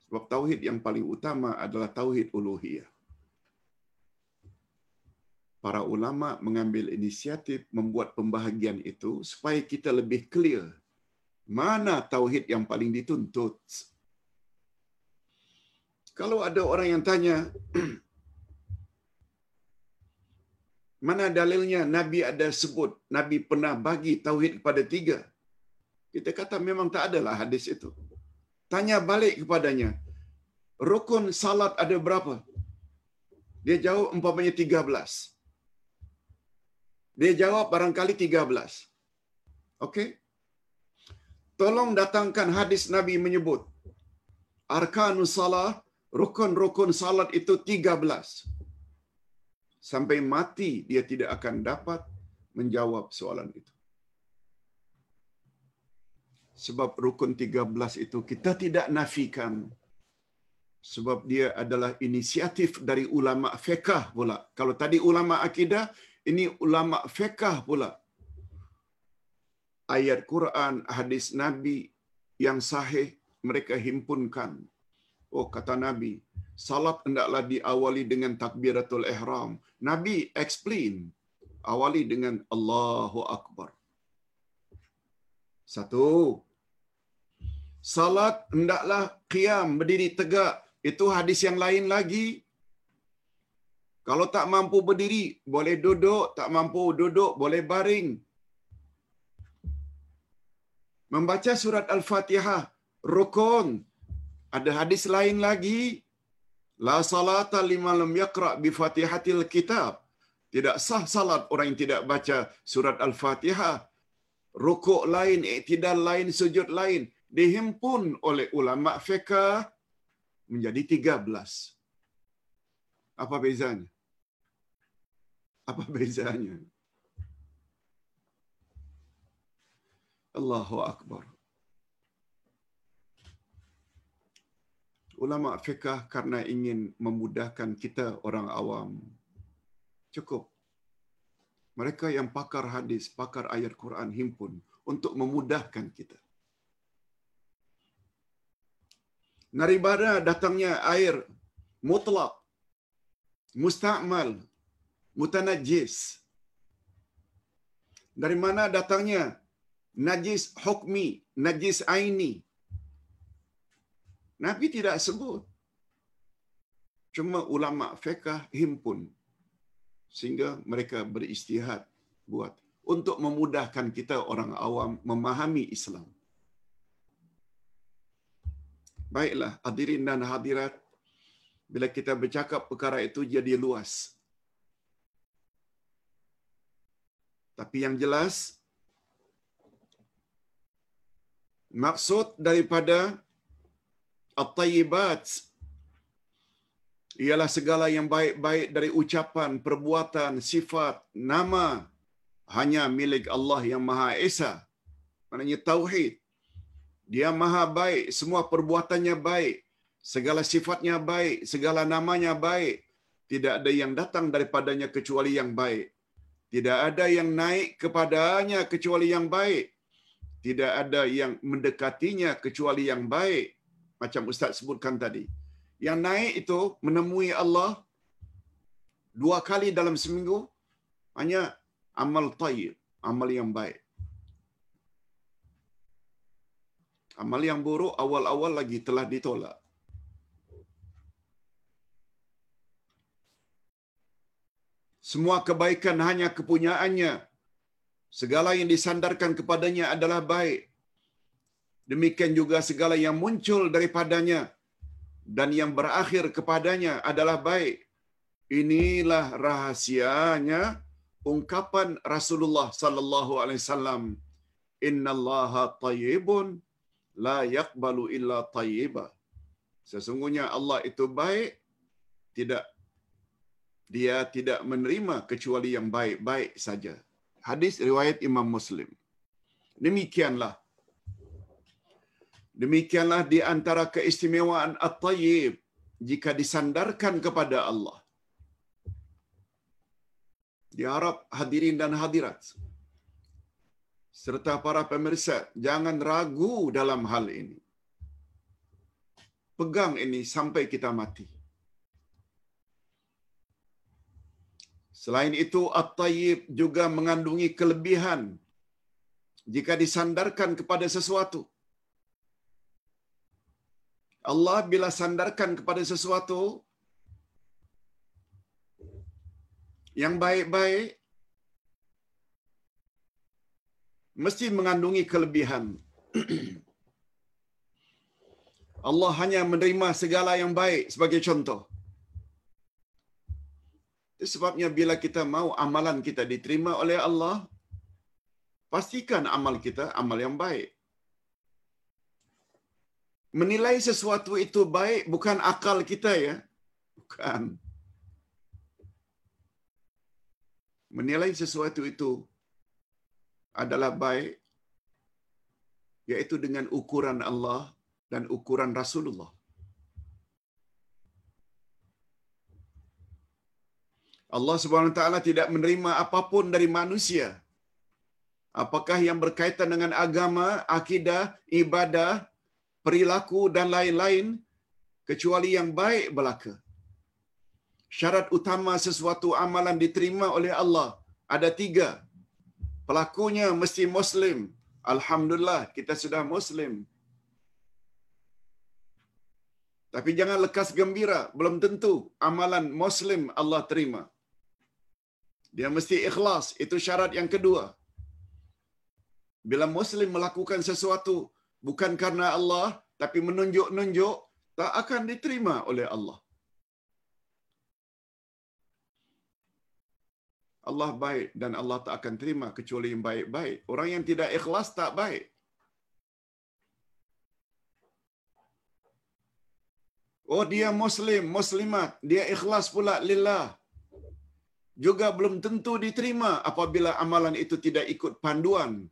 Sebab tauhid yang paling utama adalah tauhid uluhiyah. Para ulama mengambil inisiatif membuat pembahagian itu supaya kita lebih clear mana tauhid yang paling dituntut. Kalau ada orang yang tanya, mana dalilnya Nabi ada sebut, Nabi pernah bagi tauhid kepada tiga. Kita kata memang tak adalah hadis itu. Tanya balik kepadanya, rukun salat ada berapa? Dia jawab umpamanya tiga belas. Dia jawab barangkali tiga belas. Okey? Tolong datangkan hadis Nabi menyebut. Arkanus salah, rukun-rukun salat itu tiga belas. Sampai mati dia tidak akan dapat menjawab soalan itu. Sebab rukun tiga belas itu kita tidak nafikan sebab dia adalah inisiatif dari ulama fiqh pula. Kalau tadi ulama akidah, ini ulama fiqh pula. Ayat Quran, hadis Nabi yang sahih mereka himpunkan. Oh kata Nabi, salat hendaklah diawali dengan takbiratul ihram. Nabi explain, awali dengan Allahu Akbar. Satu, salat hendaklah qiyam berdiri tegak itu hadis yang lain lagi. Kalau tak mampu berdiri, boleh duduk. Tak mampu duduk, boleh baring. Membaca surat Al-Fatihah, rukun. Ada hadis lain lagi. La salata lima lam yakra bi fatihatil kitab. Tidak sah salat orang yang tidak baca surat Al-Fatihah. Rukuk lain, iktidal lain, sujud lain. Dihimpun oleh ulama fiqah menjadi tiga belas. Apa bezanya? Apa bezanya? Allahu Akbar. Ulama fiqah karena ingin memudahkan kita orang awam. Cukup. Mereka yang pakar hadis, pakar ayat Quran himpun untuk memudahkan kita. daripada datangnya air mutlak, musta'mal, mutanajis. Dari mana datangnya najis hukmi, najis aini. Nabi tidak sebut. Cuma ulama fiqh himpun sehingga mereka beristihad buat untuk memudahkan kita orang awam memahami Islam. Baiklah, hadirin dan hadirat, bila kita bercakap perkara itu jadi luas. Tapi yang jelas, maksud daripada at-tayyibat ialah segala yang baik-baik dari ucapan, perbuatan, sifat, nama hanya milik Allah yang Maha Esa. Maknanya tauhid. Dia maha baik, semua perbuatannya baik, segala sifatnya baik, segala namanya baik. Tidak ada yang datang daripadanya kecuali yang baik. Tidak ada yang naik kepadanya kecuali yang baik. Tidak ada yang mendekatinya kecuali yang baik. Macam Ustaz sebutkan tadi. Yang naik itu menemui Allah dua kali dalam seminggu hanya amal tayyib, amal yang baik. Amal yang buruk awal-awal lagi telah ditolak. Semua kebaikan hanya kepunyaannya. Segala yang disandarkan kepadanya adalah baik. Demikian juga segala yang muncul daripadanya dan yang berakhir kepadanya adalah baik. inilah rahasianya ungkapan Rasulullah sallallahu alaihi wasallam innallaha tayyibun la yaqbalu illa tayyiba sesungguhnya Allah itu baik tidak dia tidak menerima kecuali yang baik-baik saja hadis riwayat Imam Muslim demikianlah demikianlah di antara keistimewaan at-tayyib jika disandarkan kepada Allah diharap hadirin dan hadirat serta para pemirsa jangan ragu dalam hal ini. Pegang ini sampai kita mati. Selain itu, At-Tayyib juga mengandungi kelebihan jika disandarkan kepada sesuatu. Allah bila sandarkan kepada sesuatu, yang baik-baik mesti mengandungi kelebihan. Allah hanya menerima segala yang baik sebagai contoh. Sebabnya bila kita mau amalan kita diterima oleh Allah, pastikan amal kita amal yang baik. Menilai sesuatu itu baik bukan akal kita ya. Bukan. menilai sesuatu itu adalah baik yaitu dengan ukuran Allah dan ukuran Rasulullah. Allah Subhanahu wa taala tidak menerima apapun dari manusia. Apakah yang berkaitan dengan agama, akidah, ibadah, perilaku dan lain-lain kecuali yang baik belaka syarat utama sesuatu amalan diterima oleh Allah ada tiga. Pelakunya mesti Muslim. Alhamdulillah kita sudah Muslim. Tapi jangan lekas gembira, belum tentu amalan Muslim Allah terima. Dia mesti ikhlas, itu syarat yang kedua. Bila Muslim melakukan sesuatu bukan karena Allah, tapi menunjuk-nunjuk, tak akan diterima oleh Allah. Allah baik dan Allah tak akan terima kecuali yang baik-baik. Orang yang tidak ikhlas tak baik. Oh dia muslim, muslimat, dia ikhlas pula lillah. Juga belum tentu diterima apabila amalan itu tidak ikut panduan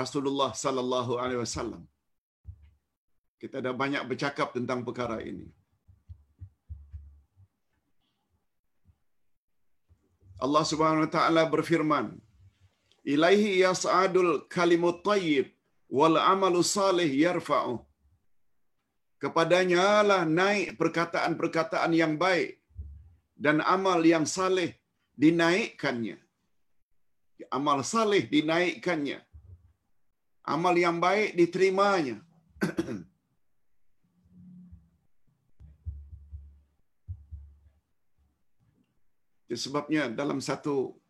Rasulullah sallallahu alaihi wasallam. Kita dah banyak bercakap tentang perkara ini. Allah Subhanahu wa taala berfirman, "Ilaihi yas'adul kalimut thayyib wal amalu salih yarfa'u." Kepadanya lah naik perkataan-perkataan yang baik dan amal yang saleh dinaikkannya. Amal saleh dinaikkannya. Amal yang baik diterimanya. Sebabnya dalam satu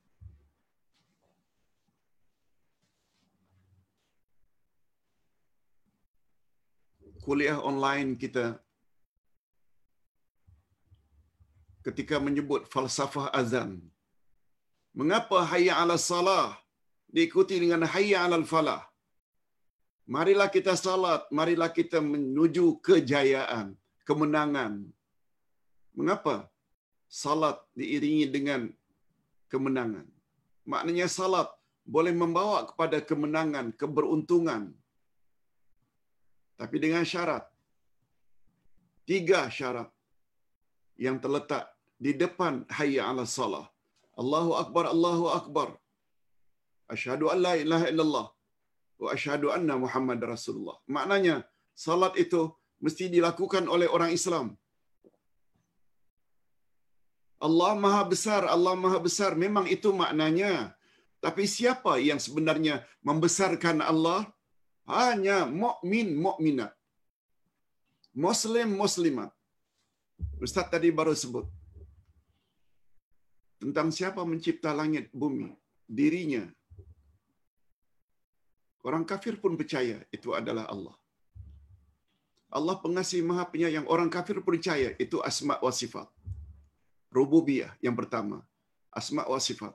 kuliah online kita ketika menyebut falsafah azan. Mengapa hayya ala salah diikuti dengan hayya ala falah? Marilah kita salat, marilah kita menuju kejayaan, kemenangan. Mengapa? salat diiringi dengan kemenangan. Maknanya salat boleh membawa kepada kemenangan, keberuntungan. Tapi dengan syarat. Tiga syarat yang terletak di depan hayya ala salah. Allahu Akbar, Allahu Akbar. Asyhadu an la ilaha illallah wa asyhadu anna Muhammad Rasulullah. Maknanya salat itu mesti dilakukan oleh orang Islam. Allah Maha Besar, Allah Maha Besar memang itu maknanya. Tapi siapa yang sebenarnya membesarkan Allah? Hanya mukmin mukminat. Muslim muslimat. Ustaz tadi baru sebut tentang siapa mencipta langit bumi, dirinya. Orang kafir pun percaya itu adalah Allah. Allah pengasih maha penyayang. Orang kafir percaya itu asma wa sifat. rububiyah yang pertama, asma wa sifat.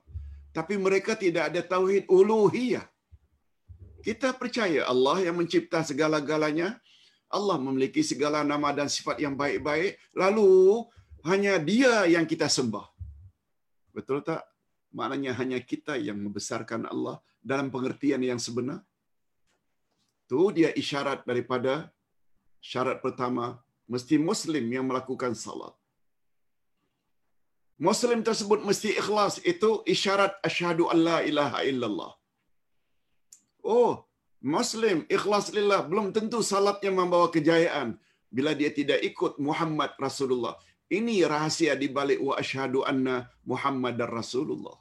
Tapi mereka tidak ada tauhid uluhiyah. Kita percaya Allah yang mencipta segala-galanya, Allah memiliki segala nama dan sifat yang baik-baik, lalu hanya dia yang kita sembah. Betul tak? Maknanya hanya kita yang membesarkan Allah dalam pengertian yang sebenar. Itu dia isyarat daripada syarat pertama, mesti Muslim yang melakukan salat. Muslim tersebut mesti ikhlas. Itu isyarat asyhadu an la ilaha illallah. Oh, Muslim ikhlas lillah belum tentu salatnya membawa kejayaan bila dia tidak ikut Muhammad Rasulullah. Ini rahasia di balik wa asyhadu anna Muhammadar Rasulullah.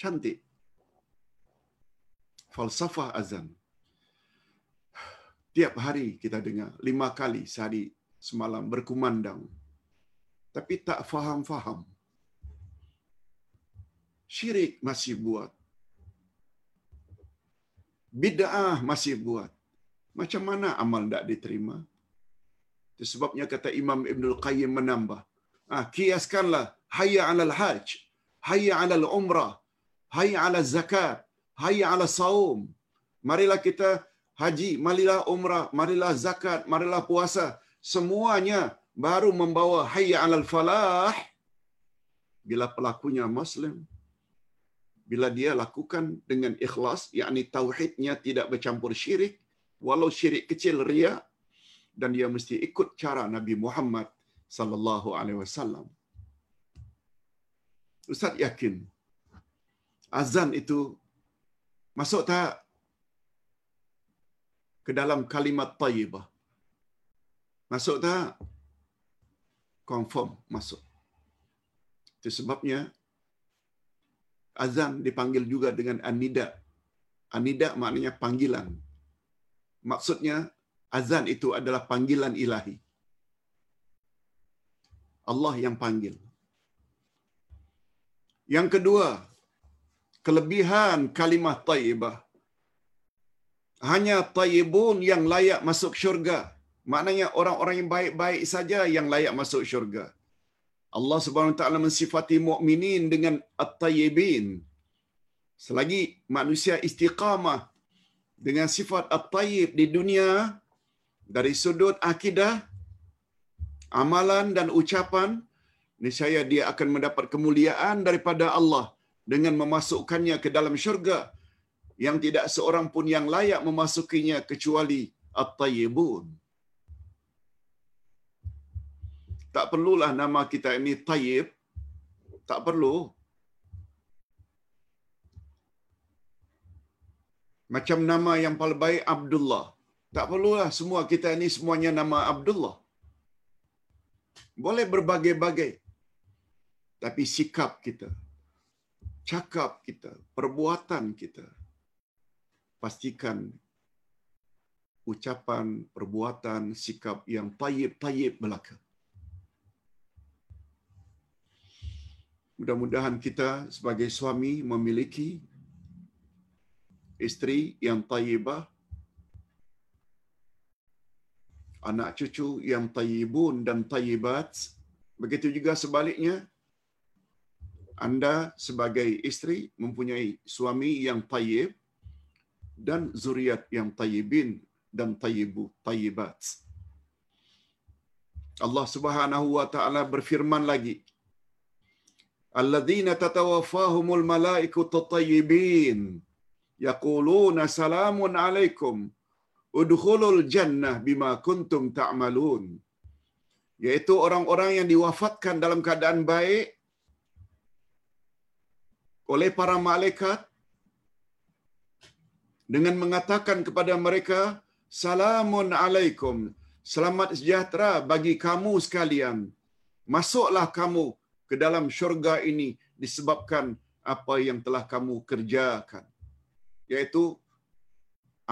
Cantik. Falsafah azan. Tiap hari kita dengar, lima kali sehari semalam berkumandang. Tapi tak faham-faham. Syirik masih buat. Bid'ah masih buat. Macam mana amal tak diterima? Itu sebabnya kata Imam Ibn Al-Qayyim menambah. Ah, kiaskanlah hayya alal hajj, hayya alal umrah, hayya alal zakat, hayya alal saum. Marilah kita haji, marilah umrah, marilah zakat, marilah puasa. Semuanya baru membawa hayya alal falah bila pelakunya muslim bila dia lakukan dengan ikhlas yakni tauhidnya tidak bercampur syirik walau syirik kecil ria dan dia mesti ikut cara Nabi Muhammad sallallahu alaihi wasallam Ustaz yakin azan itu masuk tak ke dalam kalimat tayyibah masuk tak confirm masuk. Itu sebabnya azan dipanggil juga dengan anida. Anida maknanya panggilan. Maksudnya azan itu adalah panggilan ilahi. Allah yang panggil. Yang kedua, kelebihan kalimah taibah. Hanya taibun yang layak masuk syurga. Maknanya orang-orang yang baik-baik saja yang layak masuk syurga. Allah Subhanahu taala mensifati mukminin dengan at-tayyibin. Selagi manusia istiqamah dengan sifat at-tayyib di dunia dari sudut akidah, amalan dan ucapan, niscaya dia akan mendapat kemuliaan daripada Allah dengan memasukkannya ke dalam syurga yang tidak seorang pun yang layak memasukinya kecuali at-tayyibun. Tak perlulah nama kita ini Tayyib. Tak perlu. Macam nama yang paling baik Abdullah. Tak perlulah semua kita ini semuanya nama Abdullah. Boleh berbagai-bagai. Tapi sikap kita, cakap kita, perbuatan kita, pastikan ucapan, perbuatan, sikap yang tayyib-tayyib belaka. Mudah-mudahan kita sebagai suami memiliki isteri yang tayyibah, anak cucu yang tayyibun dan tayyibat. Begitu juga sebaliknya, anda sebagai istri mempunyai suami yang tayyib dan zuriat yang tayyibin dan tayyibu tayyibat. Allah Subhanahu wa taala berfirman lagi Alladzina tatawaffahumul malaikatu tayyibin yaquluna salamun alaikum udkhulul jannah bima kuntum ta'malun. Yaitu orang-orang yang diwafatkan dalam keadaan baik oleh para malaikat dengan mengatakan kepada mereka salamun alaikum selamat sejahtera bagi kamu sekalian. Masuklah kamu ke dalam syurga ini disebabkan apa yang telah kamu kerjakan. Yaitu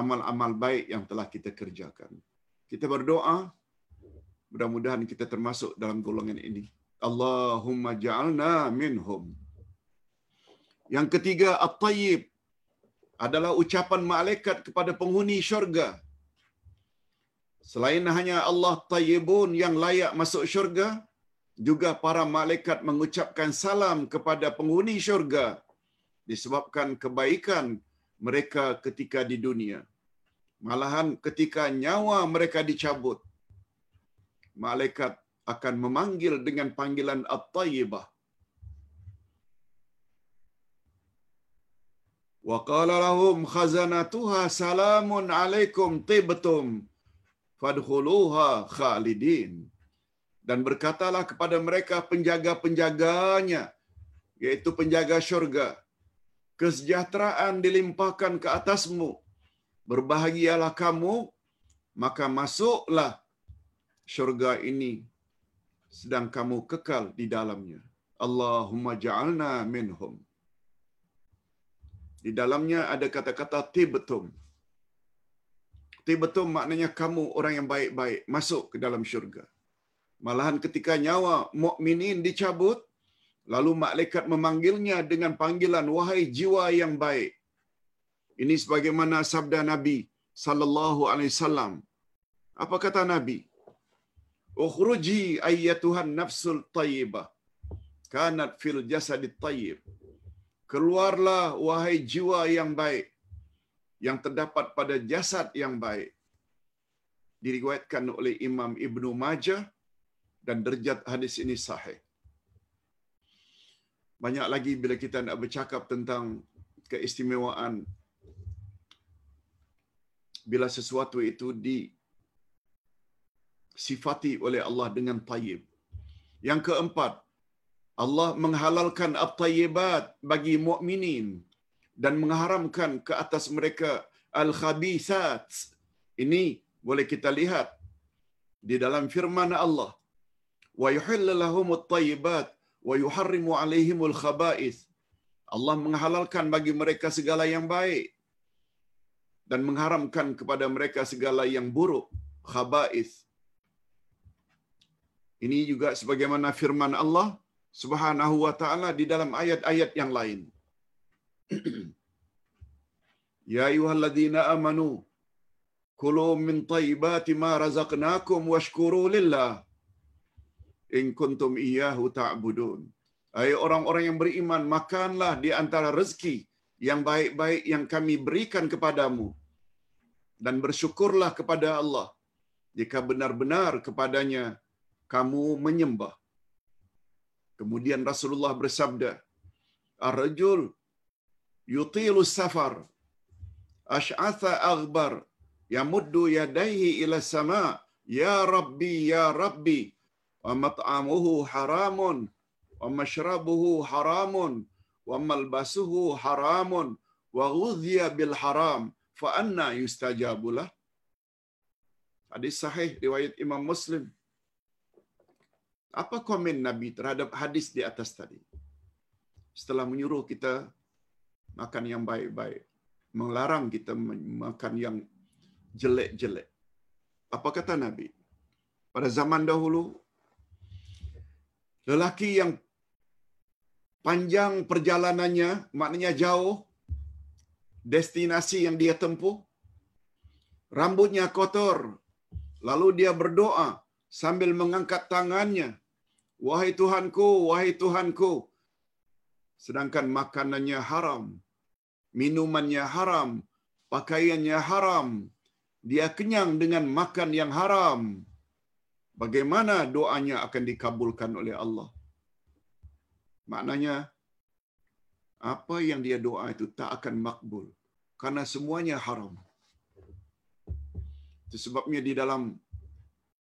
amal-amal baik yang telah kita kerjakan. Kita berdoa mudah-mudahan kita termasuk dalam golongan ini. Allahumma ja'alna minhum. Yang ketiga at-tayyib adalah ucapan malaikat kepada penghuni syurga. Selain hanya Allah tayyibun yang layak masuk syurga juga para malaikat mengucapkan salam kepada penghuni syurga. Disebabkan kebaikan mereka ketika di dunia. Malahan ketika nyawa mereka dicabut, malaikat akan memanggil dengan panggilan At-Tayyibah. Wa qala lahum khazanatuha salamun alaikum tibtum fadkhuluha khalidin. Dan berkatalah kepada mereka penjaga-penjaganya, yaitu penjaga syurga, kesejahteraan dilimpahkan ke atasmu, berbahagialah kamu, maka masuklah syurga ini sedang kamu kekal di dalamnya. Allahumma ja'alna minhum. Di dalamnya ada kata-kata tibtum. Tibtum maknanya kamu orang yang baik-baik masuk ke dalam syurga. Malahan ketika nyawa mukminin dicabut, lalu malaikat memanggilnya dengan panggilan wahai jiwa yang baik. Ini sebagaimana sabda Nabi sallallahu alaihi wasallam. Apa kata Nabi? Ukhruji ayyatuhan nafsul tayyibah. Kanat fil jasadit tayyib. Keluarlah wahai jiwa yang baik yang terdapat pada jasad yang baik. Diriwayatkan oleh Imam Ibnu Majah dan derjat hadis ini sahih. Banyak lagi bila kita nak bercakap tentang keistimewaan bila sesuatu itu di sifati oleh Allah dengan tayyib. Yang keempat, Allah menghalalkan at-tayyibat bagi mukminin dan mengharamkan ke atas mereka al-khabithat. Ini boleh kita lihat di dalam firman Allah. Wa yuhillu lahum at-tayyibat wa yuharrimu alaihim al-khaba'ith. Allah menghalalkan bagi mereka segala yang baik dan mengharamkan kepada mereka segala yang buruk, khaba'ith. Ini juga sebagaimana firman Allah Subhanahu wa taala di dalam ayat-ayat yang lain. ya ayyuhalladzina amanu kulu min thayyibati ma razaqnakum washkuru lillah in kuntum iyyahu ta'budun. Hai orang-orang yang beriman, makanlah di antara rezeki yang baik-baik yang kami berikan kepadamu dan bersyukurlah kepada Allah jika benar-benar kepadanya kamu menyembah. Kemudian Rasulullah bersabda, Ar-rajul yutilu safar, ash'atha aghbar, yamuddu yadaihi ila sama, ya Rabbi, ya Rabbi, wa mat'amuhu haramun, wa mashrabuhu haramun, wa malbasuhu haramun, wa ghudhiya bil haram, fa anna yustajabulah. Hadis sahih riwayat Imam Muslim. Apa komen Nabi terhadap hadis di atas tadi? Setelah menyuruh kita makan yang baik-baik, melarang kita makan yang jelek-jelek. Apa kata Nabi? Pada zaman dahulu, lelaki yang panjang perjalanannya, maknanya jauh, destinasi yang dia tempuh, rambutnya kotor, lalu dia berdoa sambil mengangkat tangannya, Wahai Tuhanku, wahai Tuhanku, sedangkan makanannya haram, minumannya haram, pakaiannya haram, dia kenyang dengan makan yang haram. Bagaimana doanya akan dikabulkan oleh Allah? Maknanya, apa yang dia doa itu tak akan makbul. Karena semuanya haram. Itu sebabnya di dalam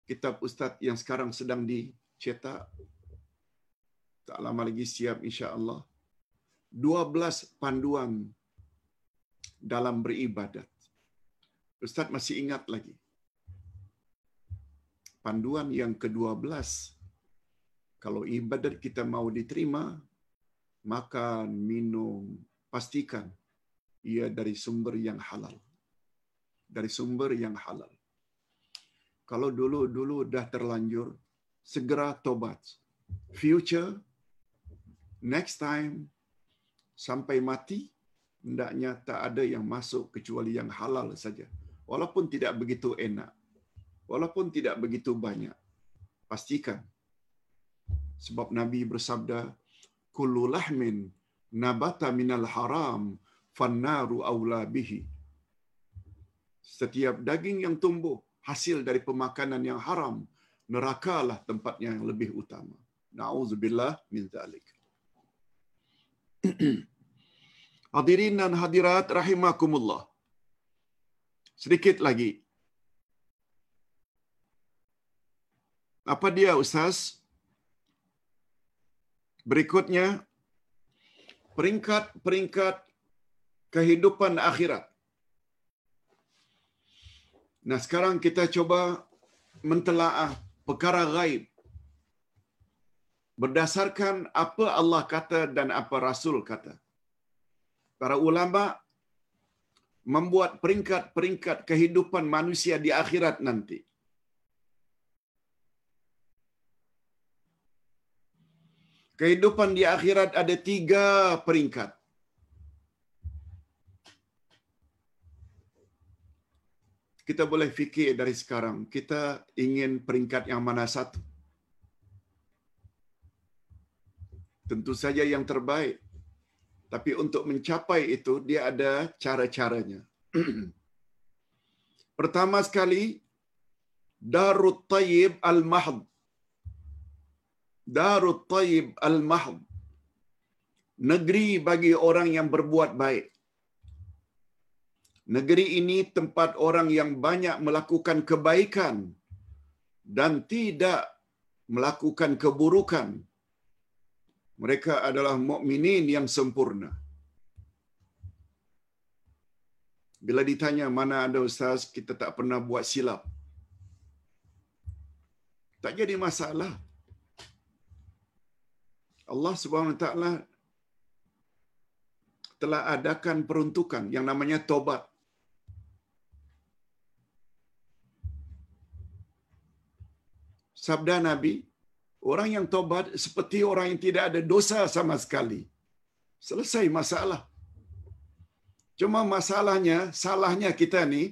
kitab Ustaz yang sekarang sedang dicetak, tak lama lagi siap insya-Allah. 12 panduan dalam beribadat. Ustaz masih ingat lagi. Panduan yang ke-12 kalau ibadat kita mau diterima, makan, minum, pastikan ia dari sumber yang halal. Dari sumber yang halal. Kalau dulu-dulu dah terlanjur, segera tobat. Future, next time, sampai mati, hendaknya tak ada yang masuk kecuali yang halal saja. Walaupun tidak begitu enak. Walaupun tidak begitu banyak. Pastikan Sebab Nabi bersabda, "Kullu lahmin nabata minal haram, fannaru aula bihi." Setiap daging yang tumbuh hasil dari pemakanan yang haram, nerakalah tempatnya yang lebih utama. Nauzubillah min zalik. Hadirin dan hadirat rahimakumullah. Sedikit lagi. Apa dia Ustaz? Berikutnya, peringkat-peringkat kehidupan akhirat. Nah, sekarang kita coba mentelaah perkara gaib berdasarkan apa Allah kata dan apa Rasul kata. Para ulama membuat peringkat-peringkat kehidupan manusia di akhirat nanti. Kehidupan di akhirat ada tiga peringkat. Kita boleh fikir dari sekarang, kita ingin peringkat yang mana satu. Tentu saja yang terbaik. Tapi untuk mencapai itu, dia ada cara-caranya. Pertama sekali, Darut Tayyib Al-Mahd. Darut Tayyib Al-Mahd. Negeri bagi orang yang berbuat baik. Negeri ini tempat orang yang banyak melakukan kebaikan dan tidak melakukan keburukan. Mereka adalah mukminin yang sempurna. Bila ditanya mana ada ustaz, kita tak pernah buat silap. Tak jadi masalah. Allah Subhanahu Wa Taala telah adakan peruntukan yang namanya tobat. Sabda Nabi, orang yang tobat seperti orang yang tidak ada dosa sama sekali. Selesai masalah. Cuma masalahnya, salahnya kita ni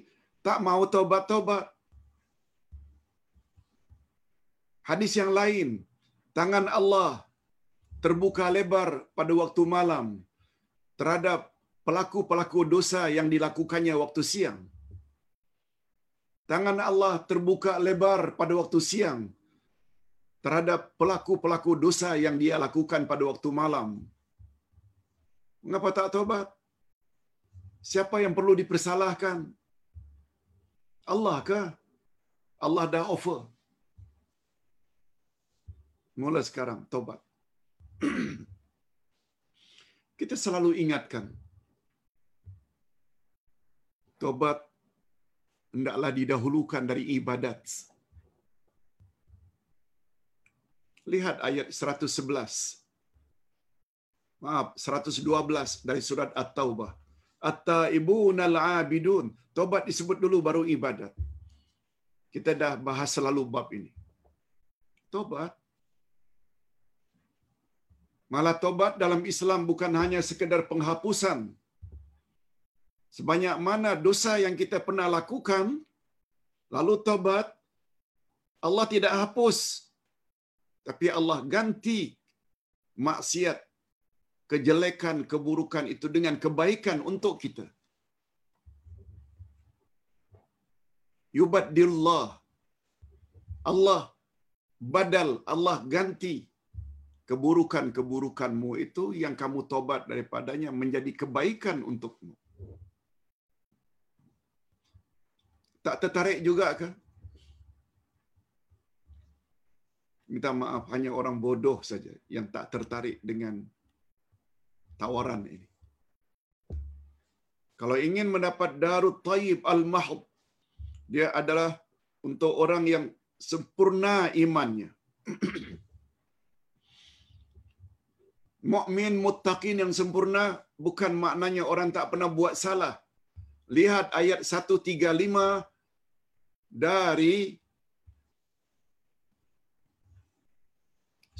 tak mau tobat-tobat. Hadis yang lain, tangan Allah terbuka lebar pada waktu malam terhadap pelaku-pelaku dosa yang dilakukannya waktu siang. Tangan Allah terbuka lebar pada waktu siang terhadap pelaku-pelaku dosa yang dia lakukan pada waktu malam. Mengapa tak tobat? Siapa yang perlu dipersalahkan? Allah ke? Allah dah offer. Mula sekarang, tobat. Kita selalu ingatkan, tobat hendaklah didahulukan dari ibadat. Lihat ayat 111. Maaf, 112 dari surat At-Taubah. At-taibun al-abidun. Tobat disebut dulu baru ibadat. Kita dah bahas selalu bab ini. Tobat. Malah tobat dalam Islam bukan hanya sekedar penghapusan. Sebanyak mana dosa yang kita pernah lakukan, lalu tobat, Allah tidak hapus. Tapi Allah ganti maksiat, kejelekan, keburukan itu dengan kebaikan untuk kita. Yubaddillah. Allah badal, Allah ganti keburukan-keburukanmu itu yang kamu tobat daripadanya menjadi kebaikan untukmu. Tak tertarik juga ke? Minta maaf, hanya orang bodoh saja yang tak tertarik dengan tawaran ini. Kalau ingin mendapat Darut Tayyib Al-Mahd, dia adalah untuk orang yang sempurna imannya. Mukmin muttaqin yang sempurna bukan maknanya orang tak pernah buat salah. Lihat ayat 135 dari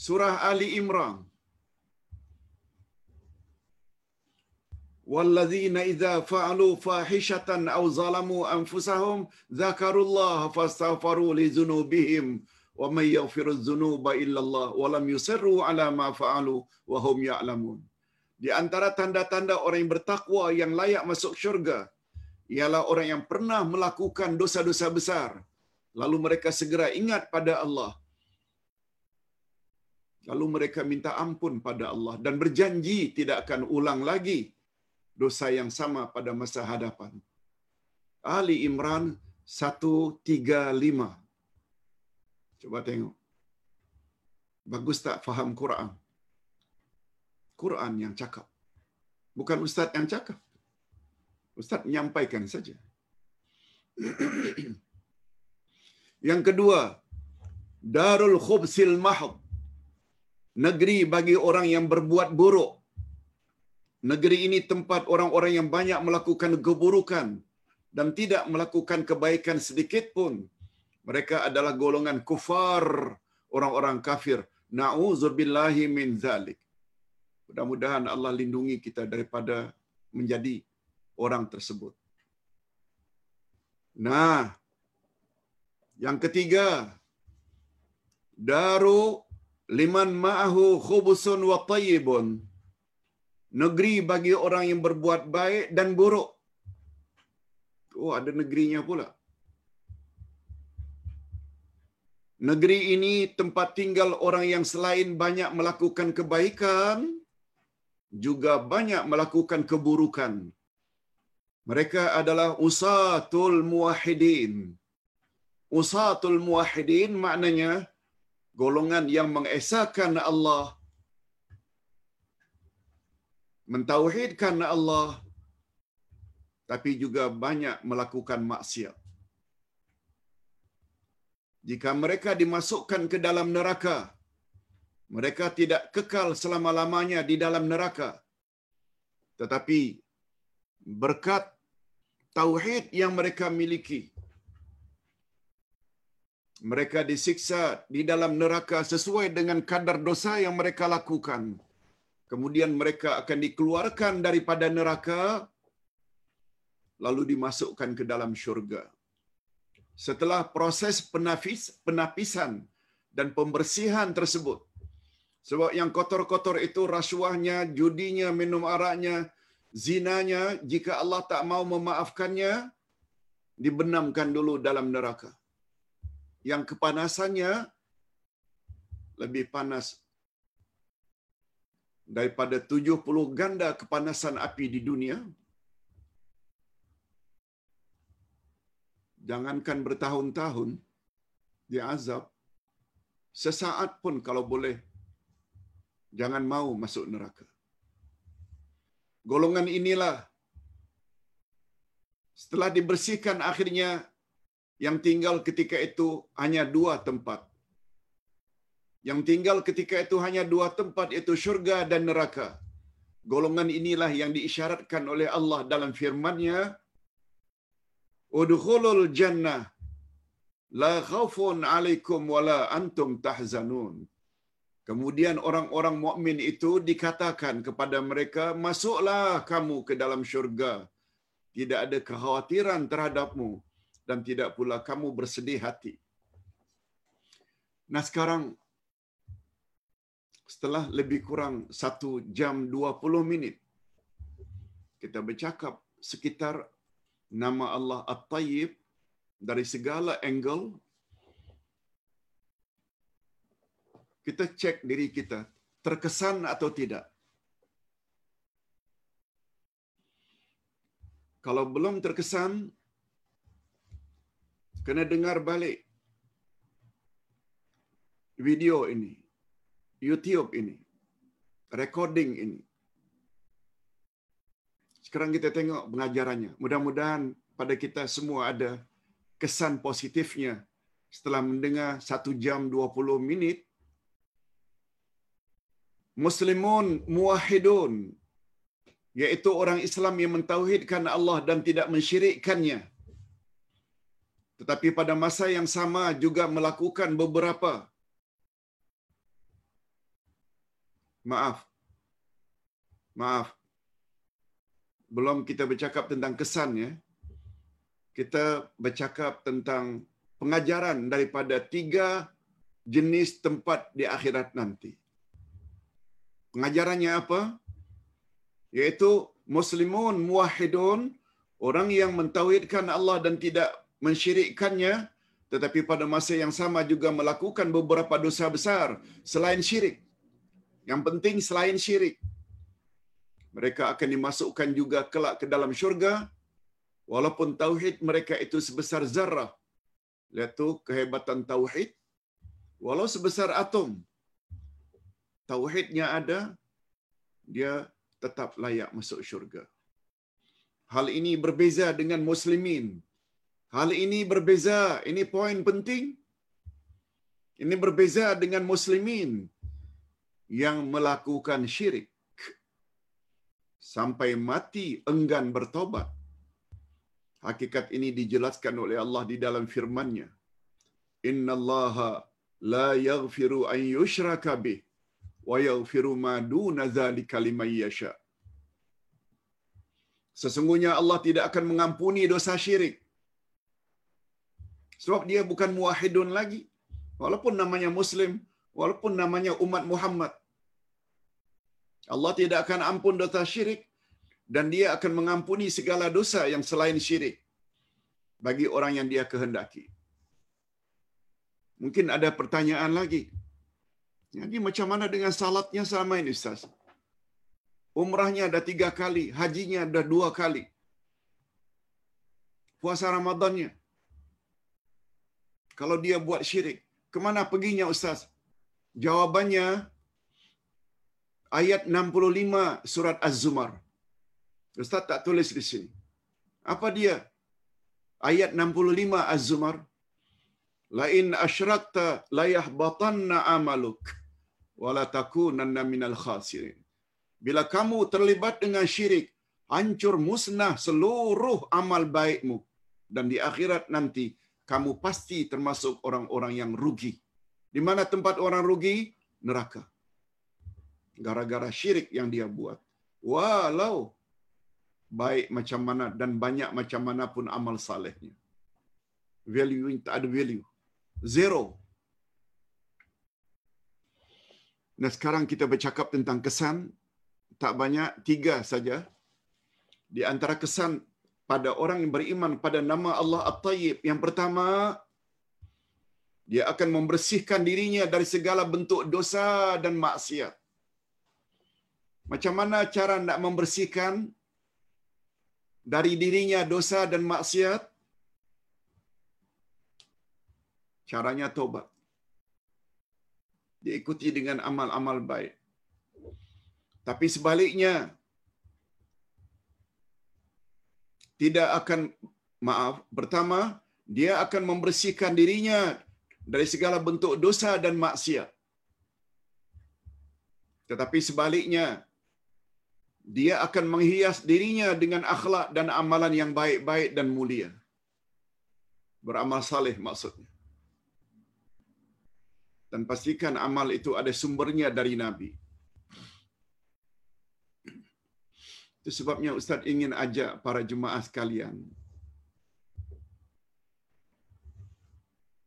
surah Ali Imran. والذين إذا فعلوا فاحشة أو ظلموا أنفسهم ذكروا الله فاستغفروا لذنوبهم dzunuba illa Allah wa lam yusirru ala ma fa'alu wa hum ya'lamun. Di antara tanda-tanda orang yang bertakwa yang layak masuk syurga ialah orang yang pernah melakukan dosa-dosa besar lalu mereka segera ingat pada Allah lalu mereka minta ampun pada Allah dan berjanji tidak akan ulang lagi dosa yang sama pada masa hadapan. Ali Imran 135. Coba tengok. Bagus tak faham Quran? Quran yang cakap. Bukan ustaz yang cakap. Ustaz menyampaikan saja. yang kedua, Darul Khubsil Mahd. Negeri bagi orang yang berbuat buruk. Negeri ini tempat orang-orang yang banyak melakukan keburukan dan tidak melakukan kebaikan sedikit pun. Mereka adalah golongan kufar, orang-orang kafir. Na'udzubillahi min zalik. Mudah-mudahan Allah lindungi kita daripada menjadi orang tersebut. Nah, yang ketiga, daru liman ma'ahu khubusun wa tayyibun. Negeri bagi orang yang berbuat baik dan buruk. Oh, ada negerinya pula. Negeri ini tempat tinggal orang yang selain banyak melakukan kebaikan, juga banyak melakukan keburukan. Mereka adalah usatul muwahidin. Usatul muwahidin maknanya golongan yang mengesahkan Allah, mentauhidkan Allah, tapi juga banyak melakukan maksiat. Jika mereka dimasukkan ke dalam neraka, mereka tidak kekal selama-lamanya di dalam neraka. Tetapi berkat tauhid yang mereka miliki, mereka disiksa di dalam neraka sesuai dengan kadar dosa yang mereka lakukan. Kemudian mereka akan dikeluarkan daripada neraka lalu dimasukkan ke dalam syurga. Setelah proses penafis, penapisan dan pembersihan tersebut, sebab yang kotor-kotor itu rasuahnya, judinya, minum araknya, zinanya, jika Allah tak mau memaafkannya, dibenamkan dulu dalam neraka. Yang kepanasannya lebih panas daripada 70 ganda kepanasan api di dunia. Jangankan bertahun-tahun dia azab, sesaat pun kalau boleh jangan mau masuk neraka. Golongan inilah setelah dibersihkan akhirnya yang tinggal ketika itu hanya dua tempat. Yang tinggal ketika itu hanya dua tempat yaitu syurga dan neraka. Golongan inilah yang diisyaratkan oleh Allah dalam firman-Nya, "Udkhulul jannah la khaufun 'alaikum wa la antum tahzanun." Kemudian orang-orang mukmin itu dikatakan kepada mereka, "Masuklah kamu ke dalam syurga. Tidak ada kekhawatiran terhadapmu dan tidak pula kamu bersedih hati." Nah sekarang setelah lebih kurang satu jam dua puluh minit, kita bercakap sekitar nama Allah At-Tayyib dari segala angle. Kita cek diri kita, terkesan atau tidak. Kalau belum terkesan, kena dengar balik video ini, YouTube ini, recording ini. Sekarang kita tengok pengajarannya. Mudah-mudahan pada kita semua ada kesan positifnya setelah mendengar satu jam 20 minit. Muslimun muwahidun, yaitu orang Islam yang mentauhidkan Allah dan tidak mensyirikkannya. Tetapi pada masa yang sama juga melakukan beberapa maaf. Maaf. Belum kita bercakap tentang kesan ya. Kita bercakap tentang pengajaran daripada tiga jenis tempat di akhirat nanti. Pengajarannya apa? Yaitu muslimun muwahhidun, orang yang mentauhidkan Allah dan tidak mensyirikkannya, tetapi pada masa yang sama juga melakukan beberapa dosa besar selain syirik. Yang penting selain syirik. Mereka akan dimasukkan juga kelak ke dalam syurga walaupun tauhid mereka itu sebesar zarah. Lihat tu kehebatan tauhid walau sebesar atom. Tauhidnya ada, dia tetap layak masuk syurga. Hal ini berbeza dengan muslimin. Hal ini berbeza, ini poin penting. Ini berbeza dengan muslimin yang melakukan syirik sampai mati enggan bertobat. Hakikat ini dijelaskan oleh Allah di dalam firman-Nya. Inna Allah la yaghfiru an yushraka bih wa yaghfiru ma duna dzalika liman yasha. Sesungguhnya Allah tidak akan mengampuni dosa syirik. Sebab dia bukan muwahhidun lagi. Walaupun namanya muslim, walaupun namanya umat Muhammad. Allah tidak akan ampun dosa syirik dan dia akan mengampuni segala dosa yang selain syirik bagi orang yang dia kehendaki. Mungkin ada pertanyaan lagi. Jadi macam mana dengan salatnya selama ini Ustaz? Umrahnya ada tiga kali, hajinya ada dua kali. Puasa Ramadannya. Kalau dia buat syirik, kemana perginya Ustaz? Jawabannya, ayat 65 surat Az-Zumar. Ustaz tak tulis di sini. Apa dia? Ayat 65 Az-Zumar. Lain asyrakta layahbatanna amaluk wala takunanna minal khasirin. Bila kamu terlibat dengan syirik, hancur musnah seluruh amal baikmu dan di akhirat nanti kamu pasti termasuk orang-orang yang rugi. Di mana tempat orang rugi? Neraka. Gara-gara syirik yang dia buat. Walau baik macam mana dan banyak macam mana pun amal salehnya. Value tak ada value. Zero. Nah sekarang kita bercakap tentang kesan. Tak banyak, tiga saja. Di antara kesan pada orang yang beriman pada nama Allah At-Tayyib. Yang pertama, dia akan membersihkan dirinya dari segala bentuk dosa dan maksiat. Macam mana cara nak membersihkan dari dirinya dosa dan maksiat? Caranya tobat. Diikuti dengan amal-amal baik. Tapi sebaliknya, tidak akan maaf pertama dia akan membersihkan dirinya dari segala bentuk dosa dan maksiat tetapi sebaliknya dia akan menghias dirinya dengan akhlak dan amalan yang baik-baik dan mulia beramal saleh maksudnya dan pastikan amal itu ada sumbernya dari nabi Itu sebabnya Ustaz ingin ajak para jemaah sekalian.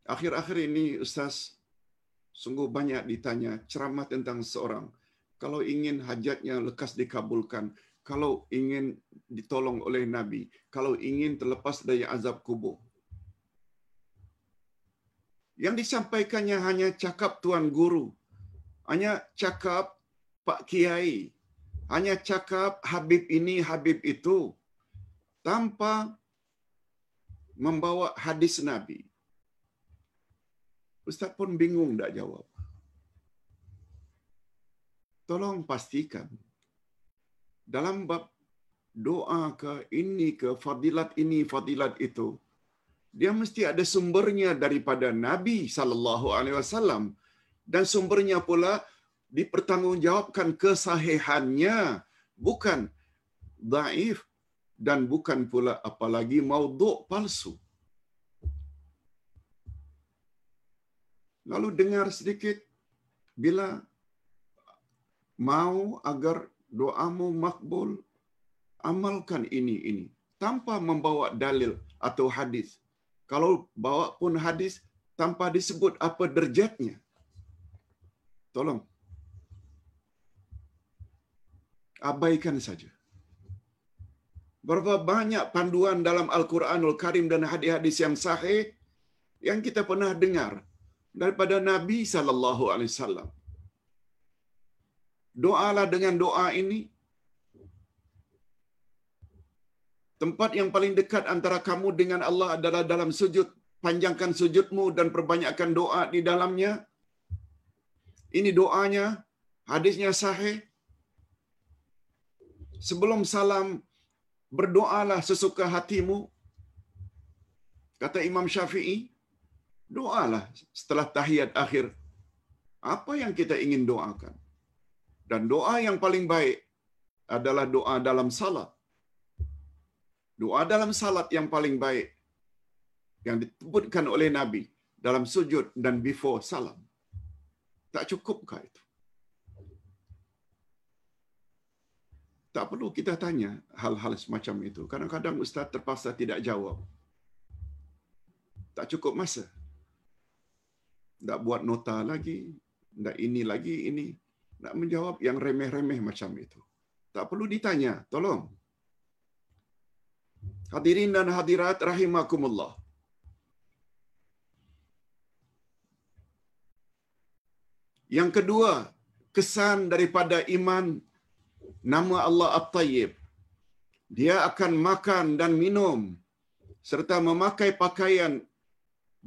Akhir-akhir ini Ustaz sungguh banyak ditanya ceramah tentang seorang. Kalau ingin hajatnya lekas dikabulkan. Kalau ingin ditolong oleh Nabi. Kalau ingin terlepas dari azab kubur. Yang disampaikannya hanya cakap Tuan Guru. Hanya cakap Pak Kiai hanya cakap Habib ini, Habib itu, tanpa membawa hadis Nabi. Ustaz pun bingung tak jawab. Tolong pastikan, dalam bab doa ke ini ke fadilat ini, fadilat itu, dia mesti ada sumbernya daripada Nabi sallallahu alaihi wasallam dan sumbernya pula dipertanggungjawabkan kesahihannya bukan daif dan bukan pula apalagi maudhu' palsu. Lalu dengar sedikit bila mau agar doamu makbul amalkan ini ini tanpa membawa dalil atau hadis. Kalau bawa pun hadis tanpa disebut apa derjatnya. Tolong. Abaikan saja. Berapa banyak panduan dalam Al-Quranul Karim dan hadis-hadis yang sahih yang kita pernah dengar daripada Nabi sallallahu alaihi wasallam. Doalah dengan doa ini. Tempat yang paling dekat antara kamu dengan Allah adalah dalam sujud. Panjangkan sujudmu dan perbanyakkan doa di dalamnya. Ini doanya, hadisnya sahih. Sebelum salam, berdoalah sesuka hatimu. Kata Imam Syafi'i, doalah setelah tahiyat akhir. Apa yang kita ingin doakan? Dan doa yang paling baik adalah doa dalam salat. Doa dalam salat yang paling baik yang disebutkan oleh Nabi dalam sujud dan before salam. Tak cukupkah itu? Tak perlu kita tanya hal-hal semacam itu. Kadang-kadang ustaz terpaksa tidak jawab. Tak cukup masa. Tak buat nota lagi, tak ini lagi ini, nak menjawab yang remeh-remeh macam itu. Tak perlu ditanya, tolong. Hadirin dan hadirat rahimakumullah. Yang kedua, kesan daripada iman nama Allah At-Tayyib. Dia akan makan dan minum serta memakai pakaian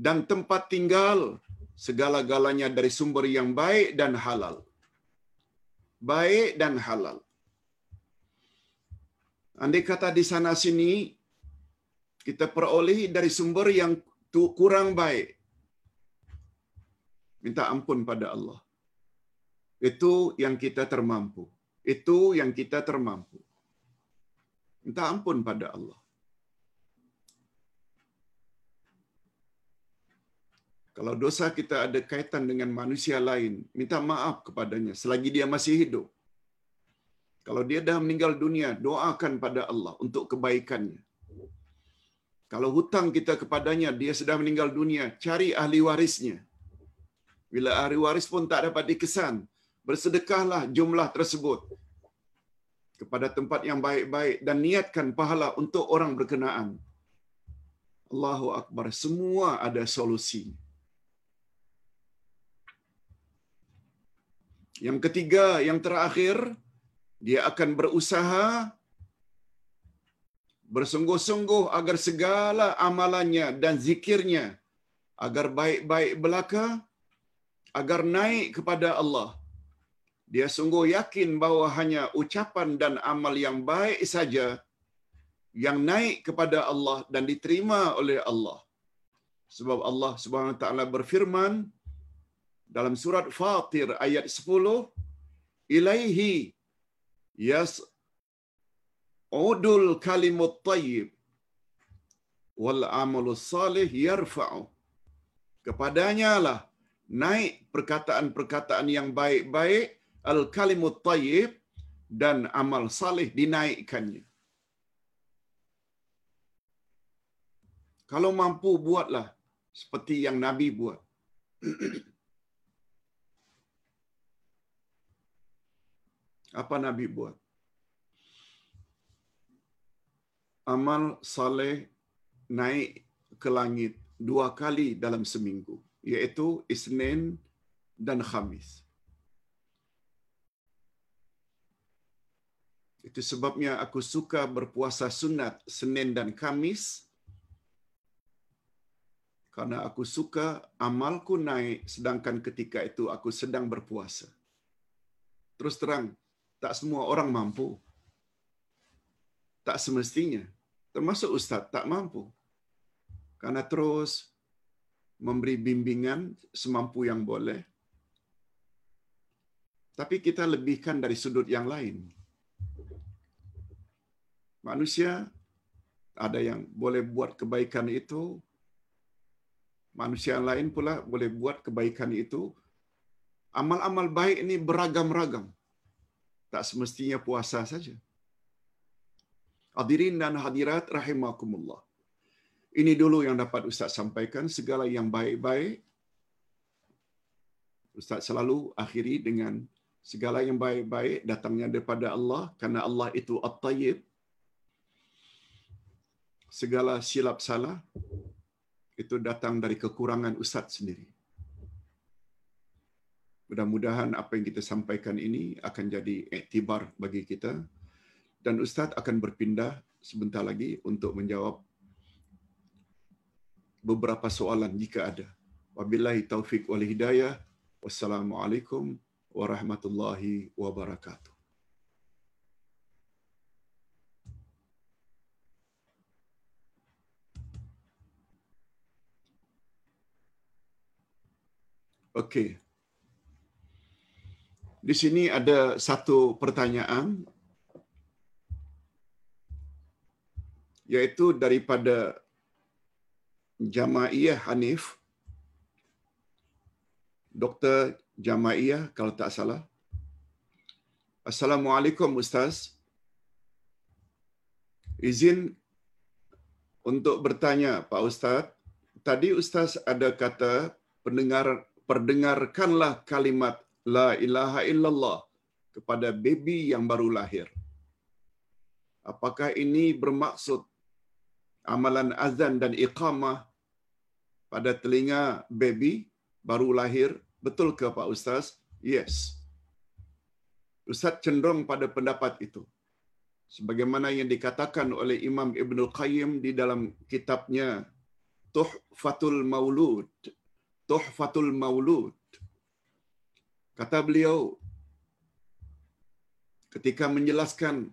dan tempat tinggal segala-galanya dari sumber yang baik dan halal. Baik dan halal. Andai kata di sana sini kita peroleh dari sumber yang kurang baik. Minta ampun pada Allah. Itu yang kita termampu. Itu yang kita termampu. Minta ampun pada Allah. Kalau dosa kita ada kaitan dengan manusia lain, minta maaf kepadanya selagi dia masih hidup. Kalau dia dah meninggal dunia, doakan pada Allah untuk kebaikannya. Kalau hutang kita kepadanya, dia sudah meninggal dunia, cari ahli warisnya. Bila ahli waris pun tak dapat dikesan, bersedekahlah jumlah tersebut kepada tempat yang baik-baik dan niatkan pahala untuk orang berkenaan. Allahu Akbar. Semua ada solusi. Yang ketiga, yang terakhir, dia akan berusaha bersungguh-sungguh agar segala amalannya dan zikirnya agar baik-baik belaka, agar naik kepada Allah. Dia sungguh yakin bahawa hanya ucapan dan amal yang baik saja yang naik kepada Allah dan diterima oleh Allah. Sebab Allah Subhanahu wa taala berfirman dalam surat Fatir ayat 10, "Ilaihi yas udul kalimut tayyib wal amalus salih yarfa'u." Kepadanya lah naik perkataan-perkataan yang baik-baik al-kalimut tayyib dan amal salih dinaikkannya. Kalau mampu buatlah seperti yang Nabi buat. Apa Nabi buat? Amal saleh naik ke langit dua kali dalam seminggu, yaitu Isnin dan Khamis. Itu sebabnya aku suka berpuasa sunat Senin dan Kamis. Karena aku suka amalku naik sedangkan ketika itu aku sedang berpuasa. Terus terang, tak semua orang mampu. Tak semestinya. Termasuk ustaz tak mampu. Karena terus memberi bimbingan semampu yang boleh. Tapi kita lebihkan dari sudut yang lain. Manusia ada yang boleh buat kebaikan itu, manusia lain pula boleh buat kebaikan itu. Amal-amal baik ini beragam-ragam. Tak semestinya puasa saja. Hadirin dan hadirat rahimakumullah. Ini dulu yang dapat Ustaz sampaikan. Segala yang baik-baik Ustaz selalu akhiri dengan segala yang baik-baik datangnya daripada Allah karena Allah itu At-Tayyib. Segala silap salah itu datang dari kekurangan Ustaz sendiri. Mudah-mudahan apa yang kita sampaikan ini akan jadi iktibar bagi kita dan Ustaz akan berpindah sebentar lagi untuk menjawab beberapa soalan jika ada. Wabillahi taufik wal hidayah. Wassalamualaikum warahmatullahi wabarakatuh. Okey. Di sini ada satu pertanyaan yaitu daripada Jamaiyah Hanif. Dr. Jamaiyah kalau tak salah. Assalamualaikum Ustaz. Izin untuk bertanya Pak Ustaz. Tadi Ustaz ada kata pendengar perdengarkanlah kalimat La ilaha illallah kepada baby yang baru lahir. Apakah ini bermaksud amalan azan dan iqamah pada telinga baby baru lahir. Betul ke Pak Ustaz? Yes. Ustaz cenderung pada pendapat itu. Sebagaimana yang dikatakan oleh Imam Ibn Qayyim di dalam kitabnya Tuhfatul Maulud. Tuhfatul Maulud. Kata beliau, ketika menjelaskan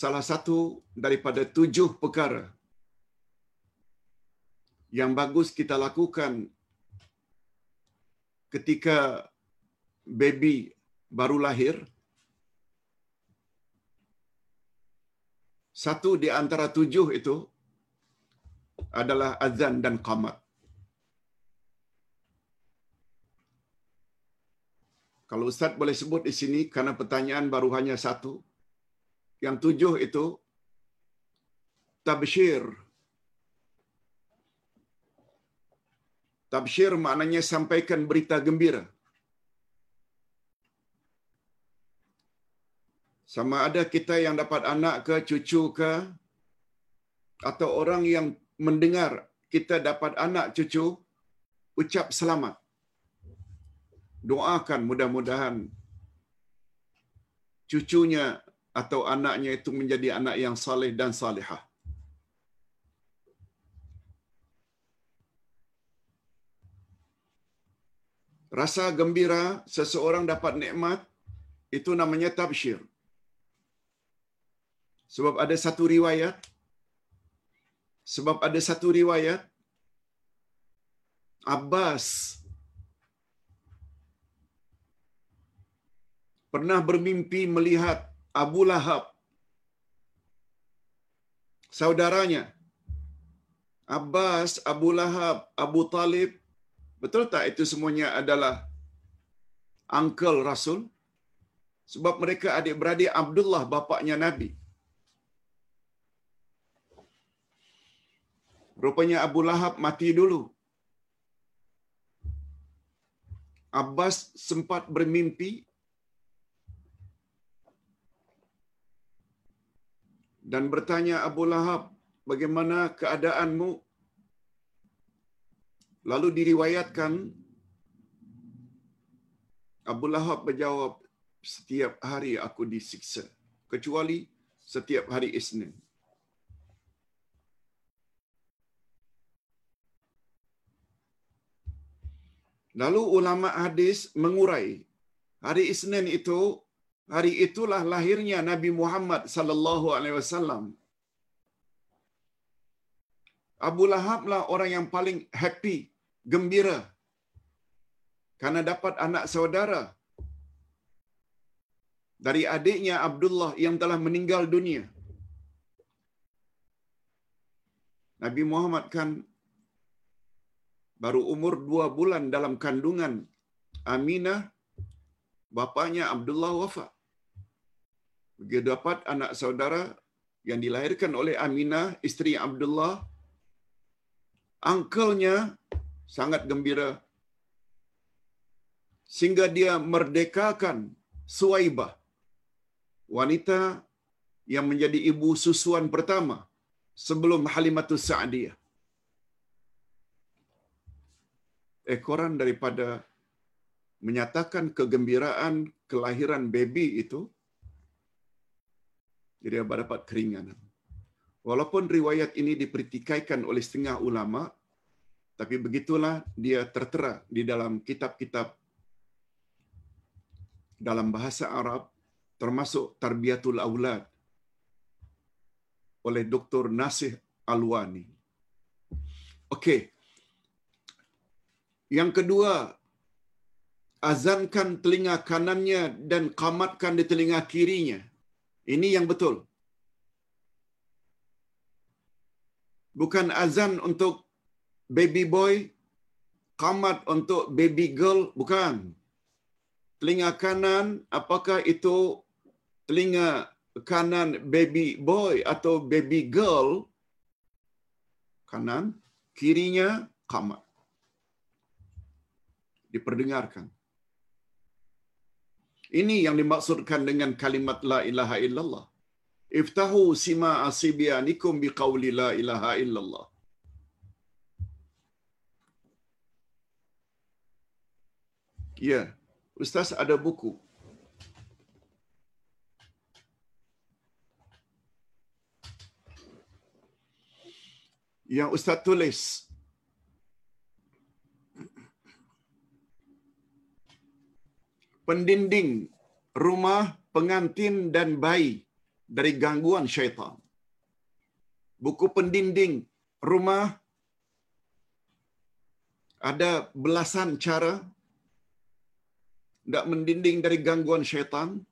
salah satu daripada tujuh perkara yang bagus kita lakukan ketika baby baru lahir. Satu di antara tujuh itu adalah azan dan qamat. Kalau Ustaz boleh sebut di sini, karena pertanyaan baru hanya satu. Yang tujuh itu, tabshir. Tabshir maknanya sampaikan berita gembira. Sama ada kita yang dapat anak ke, cucu ke, atau orang yang mendengar kita dapat anak cucu, ucap selamat doakan mudah-mudahan cucunya atau anaknya itu menjadi anak yang saleh dan salihah. Rasa gembira seseorang dapat nikmat itu namanya tabsyir. Sebab ada satu riwayat sebab ada satu riwayat Abbas pernah bermimpi melihat Abu Lahab? Saudaranya Abbas, Abu Lahab, Abu Talib. Betul tak itu semuanya adalah uncle Rasul? Sebab mereka adik-beradik Abdullah bapaknya Nabi. Rupanya Abu Lahab mati dulu. Abbas sempat bermimpi dan bertanya Abu Lahab, bagaimana keadaanmu? Lalu diriwayatkan Abu Lahab berjawab, setiap hari aku disiksa, kecuali setiap hari Isnin. Lalu ulama hadis mengurai hari Isnin itu hari itulah lahirnya Nabi Muhammad sallallahu alaihi wasallam. Abu Lahab lah orang yang paling happy, gembira karena dapat anak saudara dari adiknya Abdullah yang telah meninggal dunia. Nabi Muhammad kan baru umur dua bulan dalam kandungan Aminah, bapaknya Abdullah wafat. Dia dapat anak saudara yang dilahirkan oleh Aminah, isteri Abdullah. Angkelnya sangat gembira sehingga dia merdekakan Suwaibah wanita yang menjadi ibu susuan pertama sebelum Halimatus Sa'diyah. Ekoran daripada menyatakan kegembiraan kelahiran baby itu, jadi dia dapat keringanan. Walaupun riwayat ini dipertikaikan oleh setengah ulama, tapi begitulah dia tertera di dalam kitab-kitab dalam bahasa Arab termasuk Tarbiyatul Aulad oleh Dr. Nasih Alwani. Okey. Yang kedua, azankan telinga kanannya dan kamatkan di telinga kirinya. Ini yang betul. Bukan azan untuk baby boy, kamat untuk baby girl, bukan. Telinga kanan, apakah itu telinga kanan baby boy atau baby girl, kanan, kirinya kamat. Diperdengarkan. Ini yang dimaksudkan dengan kalimat la ilaha illallah. Iftahu sima asibianikum biqauli la ilaha illallah. Ya, Ustaz ada buku. Yang Ustaz tulis pendinding rumah pengantin dan bayi dari gangguan syaitan. Buku pendinding rumah ada belasan cara tidak mendinding dari gangguan syaitan,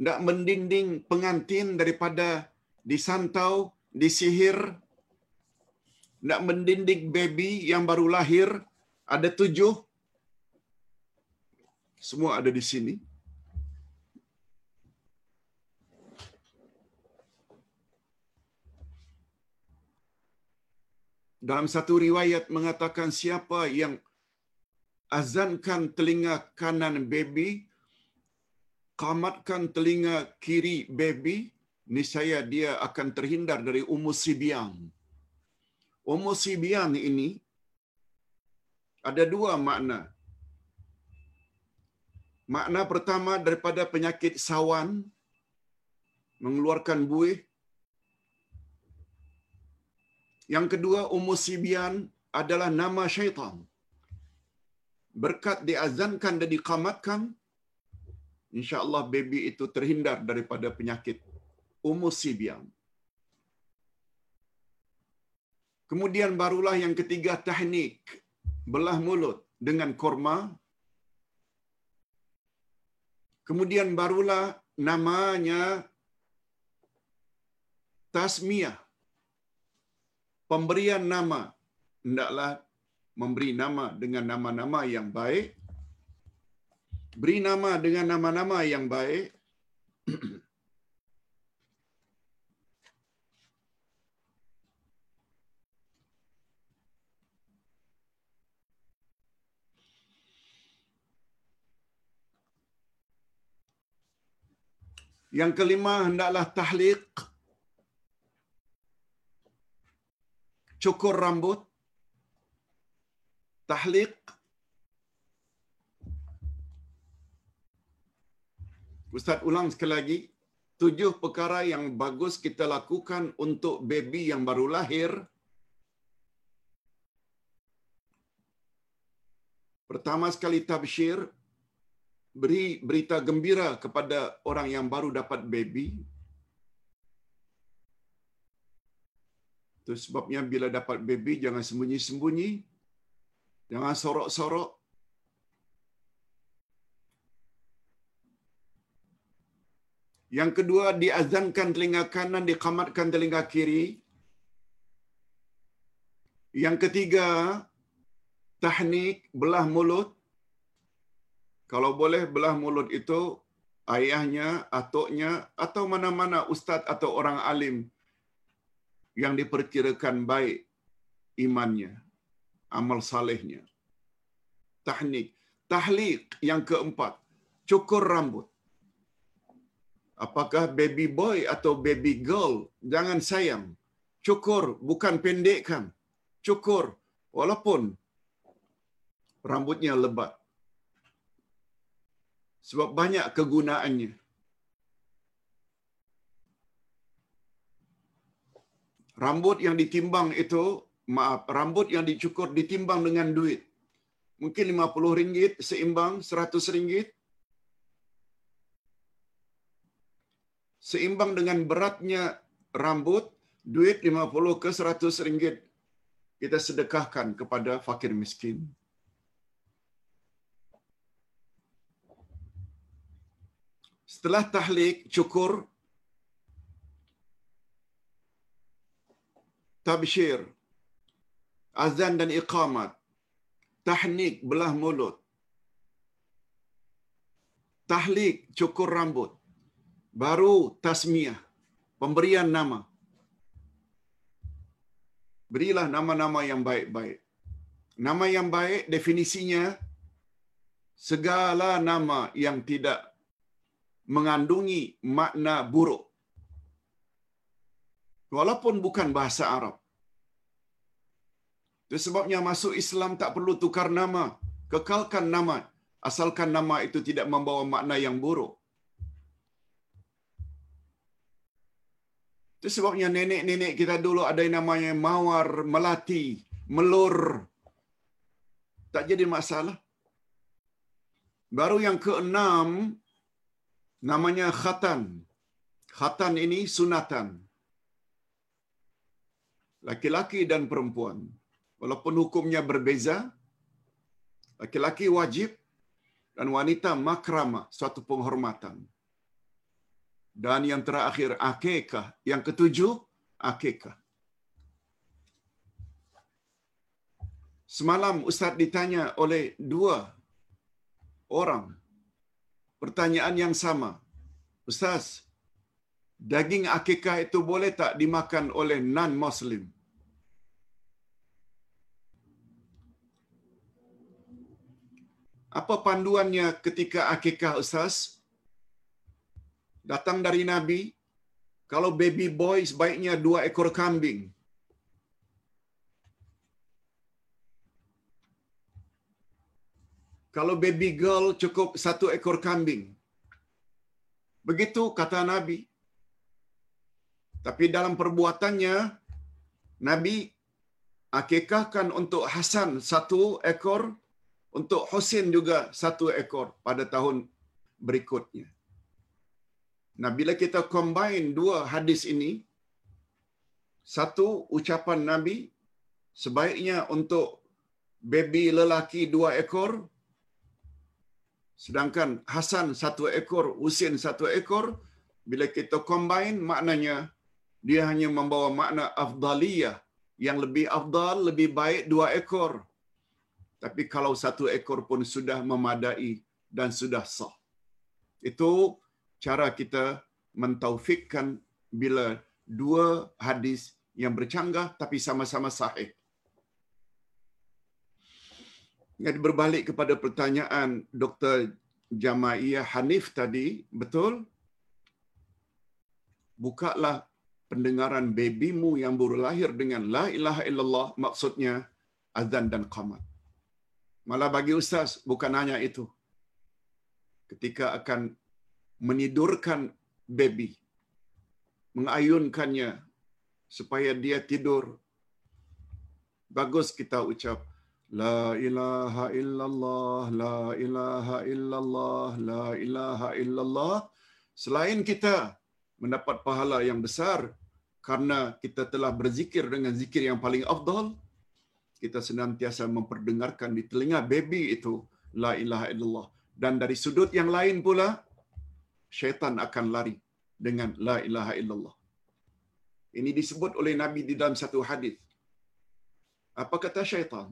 tidak mendinding pengantin daripada disantau, disihir, tidak mendinding baby yang baru lahir, ada tujuh, semua ada di sini. Dalam satu riwayat mengatakan siapa yang azankan telinga kanan baby, kamatkan telinga kiri baby, niscaya dia akan terhindar dari umus sibian. Umus sibian ini ada dua makna. Makna pertama daripada penyakit sawan, mengeluarkan buih. Yang kedua, umus sibian adalah nama syaitan berkat diazankan dan dikamatkan, insya-Allah baby itu terhindar daripada penyakit umus sibian. Kemudian barulah yang ketiga teknik belah mulut dengan korma. Kemudian barulah namanya tasmiyah. Pemberian nama. Hendaklah memberi nama dengan nama-nama yang baik. Beri nama dengan nama-nama yang baik. Yang kelima hendaklah tahliq. Cukur rambut. Tahliq. Ustaz ulang sekali lagi. Tujuh perkara yang bagus kita lakukan untuk baby yang baru lahir. Pertama sekali tabshir beri berita gembira kepada orang yang baru dapat baby Itu sebabnya bila dapat baby jangan sembunyi-sembunyi, Jangan sorok-sorok. Yang kedua, diazankan telinga kanan, dikamatkan telinga kiri. Yang ketiga, tahnik, belah mulut. Kalau boleh belah mulut itu, ayahnya, atuknya, atau mana-mana ustaz atau orang alim yang diperkirakan baik imannya amal salehnya. Tahnik. Tahliq yang keempat. Cukur rambut. Apakah baby boy atau baby girl? Jangan sayang. Cukur, bukan pendekkan. Cukur. Walaupun rambutnya lebat. Sebab banyak kegunaannya. Rambut yang ditimbang itu, maaf, rambut yang dicukur ditimbang dengan duit. Mungkin RM50 seimbang RM100. Seimbang dengan beratnya rambut, duit 50 ke 100 ringgit kita sedekahkan kepada fakir miskin. Setelah tahlik, cukur, tabshir, azan dan iqamat, tahnik, belah mulut, tahlik, cukur rambut, baru tasmiyah, pemberian nama. Berilah nama-nama yang baik-baik. Nama yang baik definisinya segala nama yang tidak mengandungi makna buruk. Walaupun bukan bahasa Arab. Itu sebabnya masuk Islam tak perlu tukar nama. Kekalkan nama. Asalkan nama itu tidak membawa makna yang buruk. Itu sebabnya nenek-nenek kita dulu ada yang namanya mawar, melati, melur. Tak jadi masalah. Baru yang keenam, namanya khatan. Khatan ini sunatan. Laki-laki dan perempuan. Walaupun hukumnya berbeza, laki-laki wajib dan wanita makrama, suatu penghormatan. Dan yang terakhir, akikah. Yang ketujuh, akikah. Semalam Ustaz ditanya oleh dua orang pertanyaan yang sama. Ustaz, daging akikah itu boleh tak dimakan oleh non-Muslim? Apa panduannya ketika akikah Ustaz? Datang dari Nabi, kalau baby boy sebaiknya dua ekor kambing. Kalau baby girl cukup satu ekor kambing. Begitu kata Nabi. Tapi dalam perbuatannya, Nabi akikahkan untuk Hasan satu ekor, untuk Husin juga satu ekor pada tahun berikutnya. Nah, bila kita combine dua hadis ini, satu ucapan Nabi, sebaiknya untuk baby lelaki dua ekor, sedangkan Hasan satu ekor, Husin satu ekor, bila kita combine maknanya dia hanya membawa makna afdaliyah yang lebih afdal, lebih baik dua ekor. Tapi kalau satu ekor pun sudah memadai dan sudah sah. Itu cara kita mentaufikkan bila dua hadis yang bercanggah tapi sama-sama sahih. Jadi berbalik kepada pertanyaan Dr. Jamaiyah Hanif tadi, betul? Bukalah pendengaran babymu yang baru lahir dengan la ilaha illallah maksudnya azan dan qamat. Malah bagi ustaz bukan hanya itu. Ketika akan menidurkan baby, mengayunkannya supaya dia tidur. Bagus kita ucap La ilaha illallah, la ilaha illallah, la ilaha illallah. Selain kita mendapat pahala yang besar karena kita telah berzikir dengan zikir yang paling afdal, kita senantiasa memperdengarkan di telinga baby itu la ilaha illallah. Dan dari sudut yang lain pula, syaitan akan lari dengan la ilaha illallah. Ini disebut oleh Nabi di dalam satu hadis. Apa kata syaitan?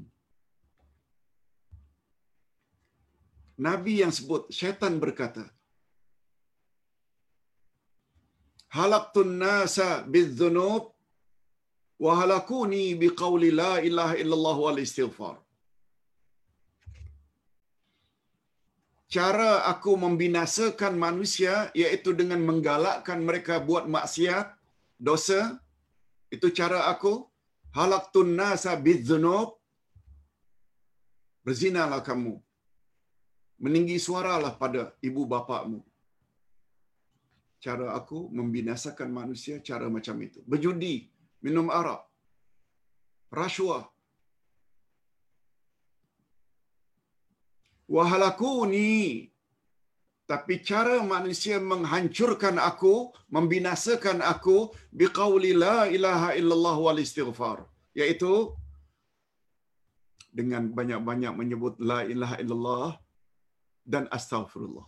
Nabi yang sebut, syaitan berkata, Halaqtun nasa bidzunub wa halakuni biqauli la ilaha illallah wal istighfar. Cara aku membinasakan manusia iaitu dengan menggalakkan mereka buat maksiat, dosa. Itu cara aku. Halaktun nasa bidzunub. Berzinalah kamu. Meninggi suaralah pada ibu bapakmu. Cara aku membinasakan manusia cara macam itu. Berjudi, minum arak, rasuah. Wahalakuni. Tapi cara manusia menghancurkan aku, membinasakan aku, biqawli la ilaha illallah wal istighfar. Iaitu, dengan banyak-banyak menyebut la ilaha illallah dan astaghfirullah.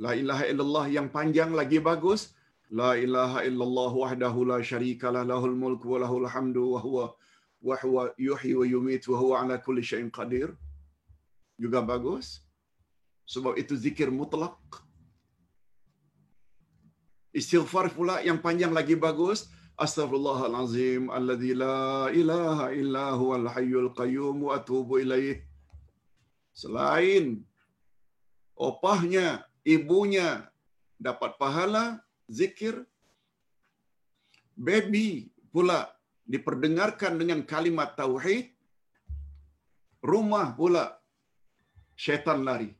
La ilaha illallah yang panjang lagi bagus. La ilaha illallah wahdahu la syarika lah lahul mulku wa lahul hamdu wa huwa wa huwa yuhyi wa yumit wa huwa ala kulli syai'in qadir. Juga bagus. Sebab itu zikir mutlak. Istighfar pula yang panjang lagi bagus. Astaghfirullahalazim alladzi la ilaha illa huwal hayyul qayyum wa atubu ilaih. Selain opahnya, ibunya dapat pahala zikir, baby pula diperdengarkan dengan kalimat tauhid, rumah pula syaitan lari.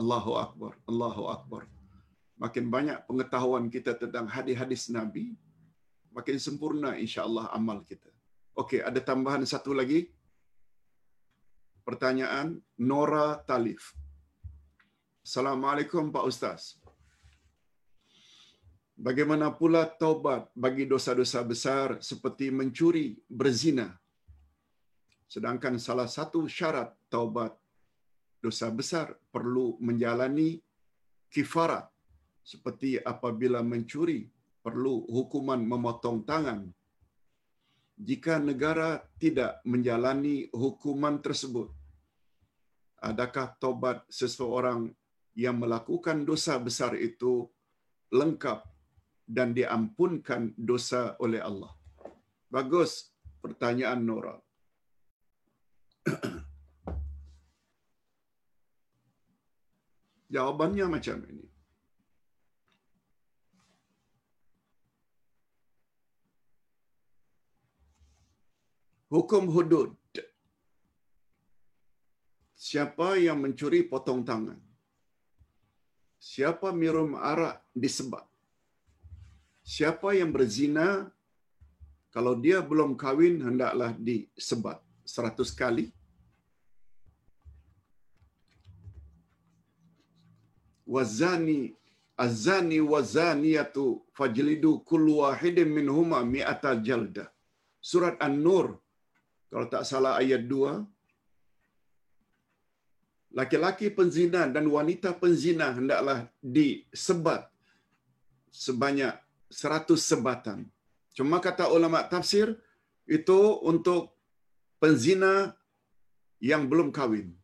Allahu Akbar, Allahu Akbar. Makin banyak pengetahuan kita tentang hadis-hadis Nabi, makin sempurna insya-Allah amal kita. Okey, ada tambahan satu lagi. Pertanyaan Nora Talif. Assalamualaikum Pak Ustaz. Bagaimana pula taubat bagi dosa-dosa besar seperti mencuri, berzina? Sedangkan salah satu syarat taubat dosa besar perlu menjalani kifarat seperti apabila mencuri perlu hukuman memotong tangan. Jika negara tidak menjalani hukuman tersebut, adakah tobat seseorang yang melakukan dosa besar itu lengkap dan diampunkan dosa oleh Allah? Bagus pertanyaan Nora. Jawabannya macam ini. Hukum hudud. Siapa yang mencuri potong tangan? Siapa minum arak disebat? Siapa yang berzina kalau dia belum kahwin hendaklah disebat seratus kali. Wazani azani wazaniyatu fajlidu kullu wahidin minhuma mi'ata jalda. Surat An-Nur kalau tak salah ayat 2 laki-laki penzina dan wanita penzina hendaklah disebat sebanyak seratus sebatan. Cuma kata ulama tafsir itu untuk penzina yang belum kahwin.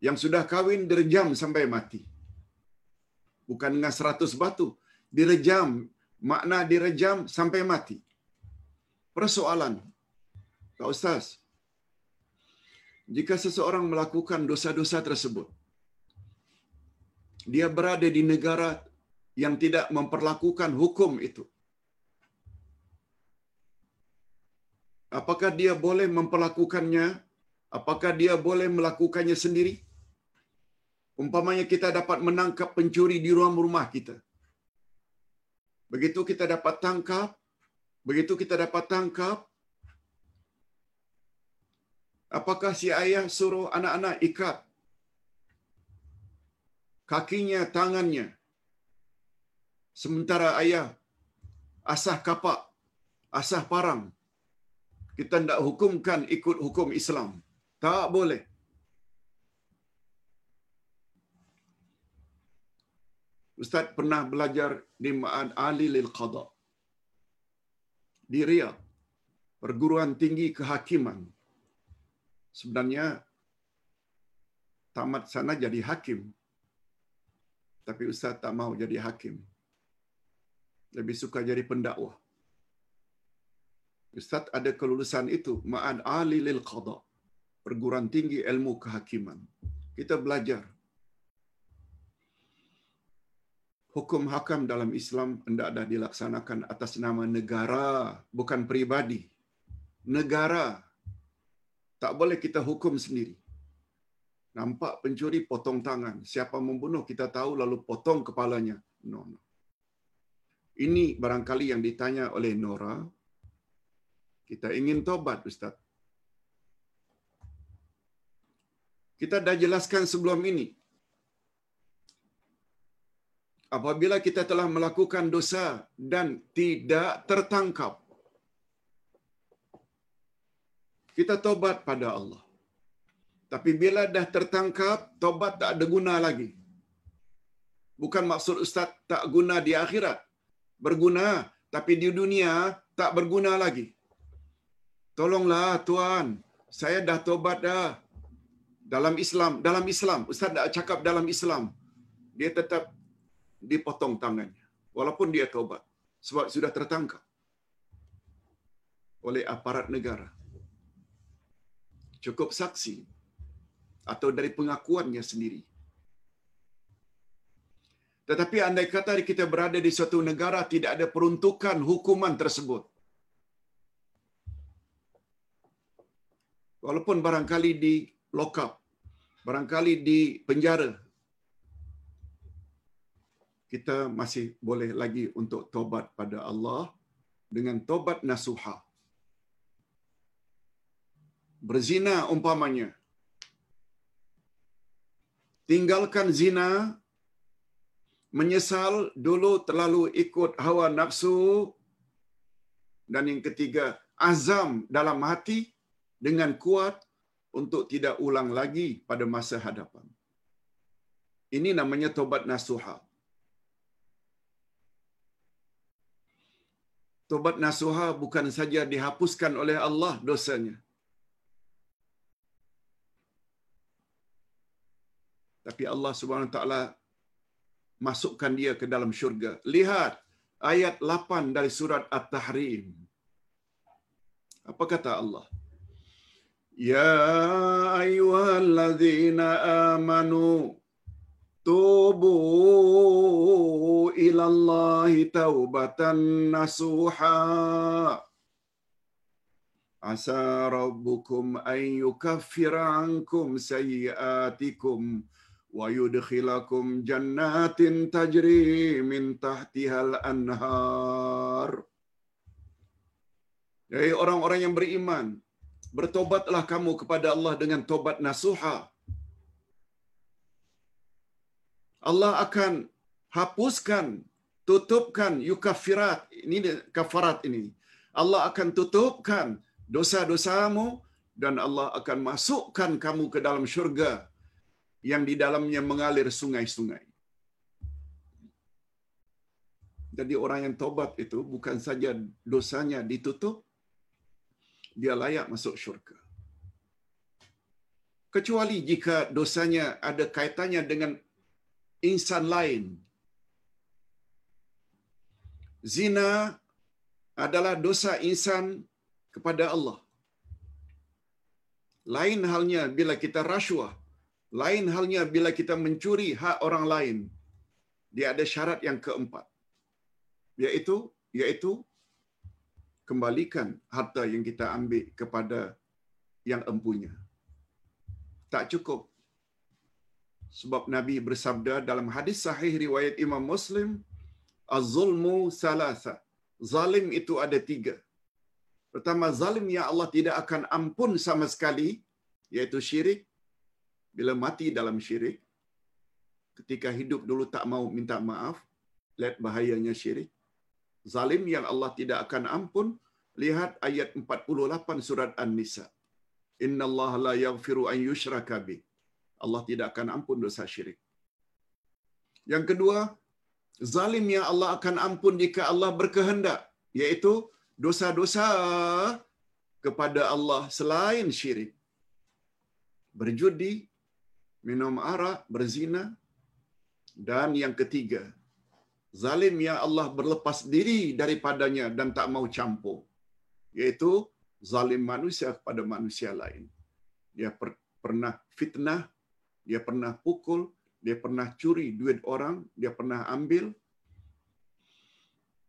Yang sudah kahwin direjam sampai mati. Bukan dengan seratus batu. Direjam. Makna direjam sampai mati. Persoalan. Pak Ustaz. Jika seseorang melakukan dosa-dosa tersebut. Dia berada di negara yang tidak memperlakukan hukum itu. Apakah dia boleh memperlakukannya? Apakah dia boleh melakukannya sendiri? Umpamanya kita dapat menangkap pencuri di ruang rumah kita. Begitu kita dapat tangkap, begitu kita dapat tangkap, apakah si ayah suruh anak-anak ikat kakinya, tangannya, sementara ayah asah kapak, asah parang, kita tidak hukumkan ikut hukum Islam. Tak boleh. Ustaz pernah belajar di Ma'ad Ali Lil Qadha. Di Riyadh. Perguruan tinggi kehakiman. Sebenarnya tamat sana jadi hakim. Tapi Ustaz tak mau jadi hakim. lebih suka jadi pendakwah. Ustaz ada kelulusan itu, ma'an ali lil qada. Perguruan tinggi ilmu kehakiman. Kita belajar. Hukum hakam dalam Islam hendak dah dilaksanakan atas nama negara, bukan pribadi. Negara. Tak boleh kita hukum sendiri. Nampak pencuri potong tangan. Siapa membunuh kita tahu lalu potong kepalanya. No, no. Ini barangkali yang ditanya oleh Nora. Kita ingin tobat, Ustaz. Kita dah jelaskan sebelum ini. Apabila kita telah melakukan dosa dan tidak tertangkap, kita tobat pada Allah. Tapi bila dah tertangkap, tobat tak ada guna lagi. Bukan maksud Ustaz tak guna di akhirat. Berguna. Tapi di dunia tak berguna lagi. Tolonglah Tuan. Saya dah tobat dah. Dalam Islam. Dalam Islam. Ustaz tak cakap dalam Islam. Dia tetap dipotong tangannya. Walaupun dia tobat. Sebab sudah tertangkap. Oleh aparat negara. Cukup saksi atau dari pengakuannya sendiri. Tetapi andai kata kita berada di suatu negara tidak ada peruntukan hukuman tersebut. Walaupun barangkali di lokap, barangkali di penjara, kita masih boleh lagi untuk tobat pada Allah dengan tobat nasuha. Berzina umpamanya, tinggalkan zina, menyesal dulu terlalu ikut hawa nafsu, dan yang ketiga, azam dalam hati dengan kuat untuk tidak ulang lagi pada masa hadapan. Ini namanya tobat nasuha. Tobat nasuha bukan saja dihapuskan oleh Allah dosanya, tapi Allah Subhanahu taala masukkan dia ke dalam syurga. Lihat ayat 8 dari surat At-Tahrim. Apa kata Allah? Ya ayyuhalladzina amanu tubu ila Allah taubatan nasuha. Asa rabbukum an yukaffira ankum sayyiatikum ويدخلكم جنات تجري من تحتها الأنهار Jadi orang-orang yang beriman, bertobatlah kamu kepada Allah dengan tobat nasuha. Allah akan hapuskan, tutupkan yukafirat, ini kafarat ini. Allah akan tutupkan dosa-dosamu dan Allah akan masukkan kamu ke dalam syurga yang di dalamnya mengalir sungai-sungai. Jadi orang yang tobat itu bukan saja dosanya ditutup, dia layak masuk syurga. Kecuali jika dosanya ada kaitannya dengan insan lain. Zina adalah dosa insan kepada Allah. Lain halnya bila kita rasuah, lain halnya bila kita mencuri hak orang lain. Dia ada syarat yang keempat. Yaitu yaitu kembalikan harta yang kita ambil kepada yang empunya. Tak cukup. Sebab Nabi bersabda dalam hadis sahih riwayat Imam Muslim, Az-zulmu salasa. Zalim itu ada tiga. Pertama, zalim yang Allah tidak akan ampun sama sekali, yaitu syirik bila mati dalam syirik, ketika hidup dulu tak mau minta maaf, lihat bahayanya syirik. Zalim yang Allah tidak akan ampun, lihat ayat 48 surat An-Nisa. Inna Allah la yaghfiru an yushraka bih. Allah tidak akan ampun dosa syirik. Yang kedua, zalim yang Allah akan ampun jika Allah berkehendak, yaitu dosa-dosa kepada Allah selain syirik. Berjudi, minum arak, berzina. Dan yang ketiga, Zalim yang Allah berlepas diri daripadanya dan tak mau campur. Yaitu zalim manusia kepada manusia lain. Dia per, pernah fitnah, dia pernah pukul, dia pernah curi duit orang, dia pernah ambil.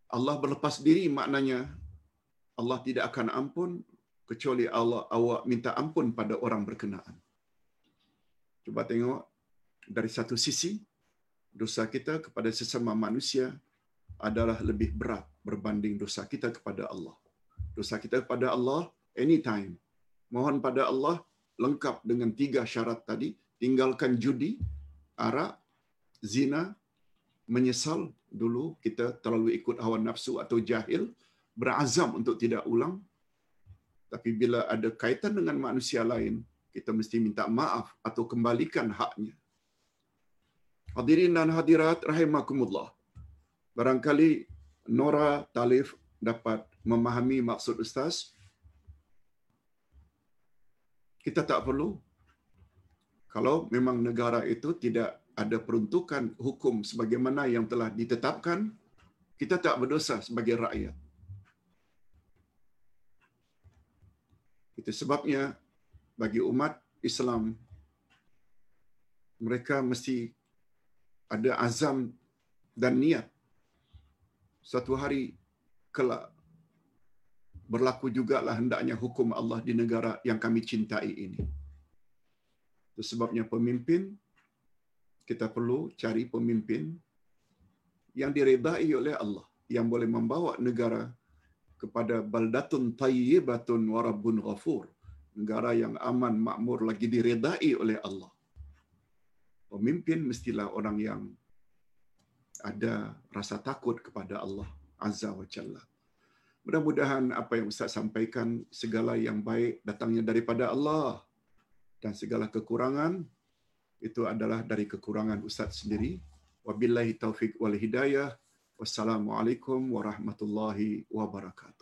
Allah berlepas diri maknanya Allah tidak akan ampun kecuali Allah awak minta ampun pada orang berkenaan. Cuba tengok dari satu sisi dosa kita kepada sesama manusia adalah lebih berat berbanding dosa kita kepada Allah. Dosa kita kepada Allah anytime. Mohon pada Allah lengkap dengan tiga syarat tadi, tinggalkan judi, arak, zina, menyesal dulu kita terlalu ikut hawa nafsu atau jahil, berazam untuk tidak ulang. Tapi bila ada kaitan dengan manusia lain, kita mesti minta maaf atau kembalikan haknya. Hadirin dan hadirat rahimakumullah. Barangkali Nora Talif dapat memahami maksud ustaz. Kita tak perlu kalau memang negara itu tidak ada peruntukan hukum sebagaimana yang telah ditetapkan, kita tak berdosa sebagai rakyat. Itu sebabnya bagi umat Islam mereka mesti ada azam dan niat satu hari kelak berlaku jugalah hendaknya hukum Allah di negara yang kami cintai ini. Itu sebabnya pemimpin kita perlu cari pemimpin yang diredai oleh Allah yang boleh membawa negara kepada baldatun tayyibatun wa rabbun ghafur negara yang aman makmur lagi diredai oleh Allah. Pemimpin mestilah orang yang ada rasa takut kepada Allah azza wa jalla. Mudah-mudahan apa yang ustaz sampaikan segala yang baik datangnya daripada Allah. Dan segala kekurangan itu adalah dari kekurangan ustaz sendiri. Wabillahi taufik wal hidayah. Wassalamualaikum warahmatullahi wabarakatuh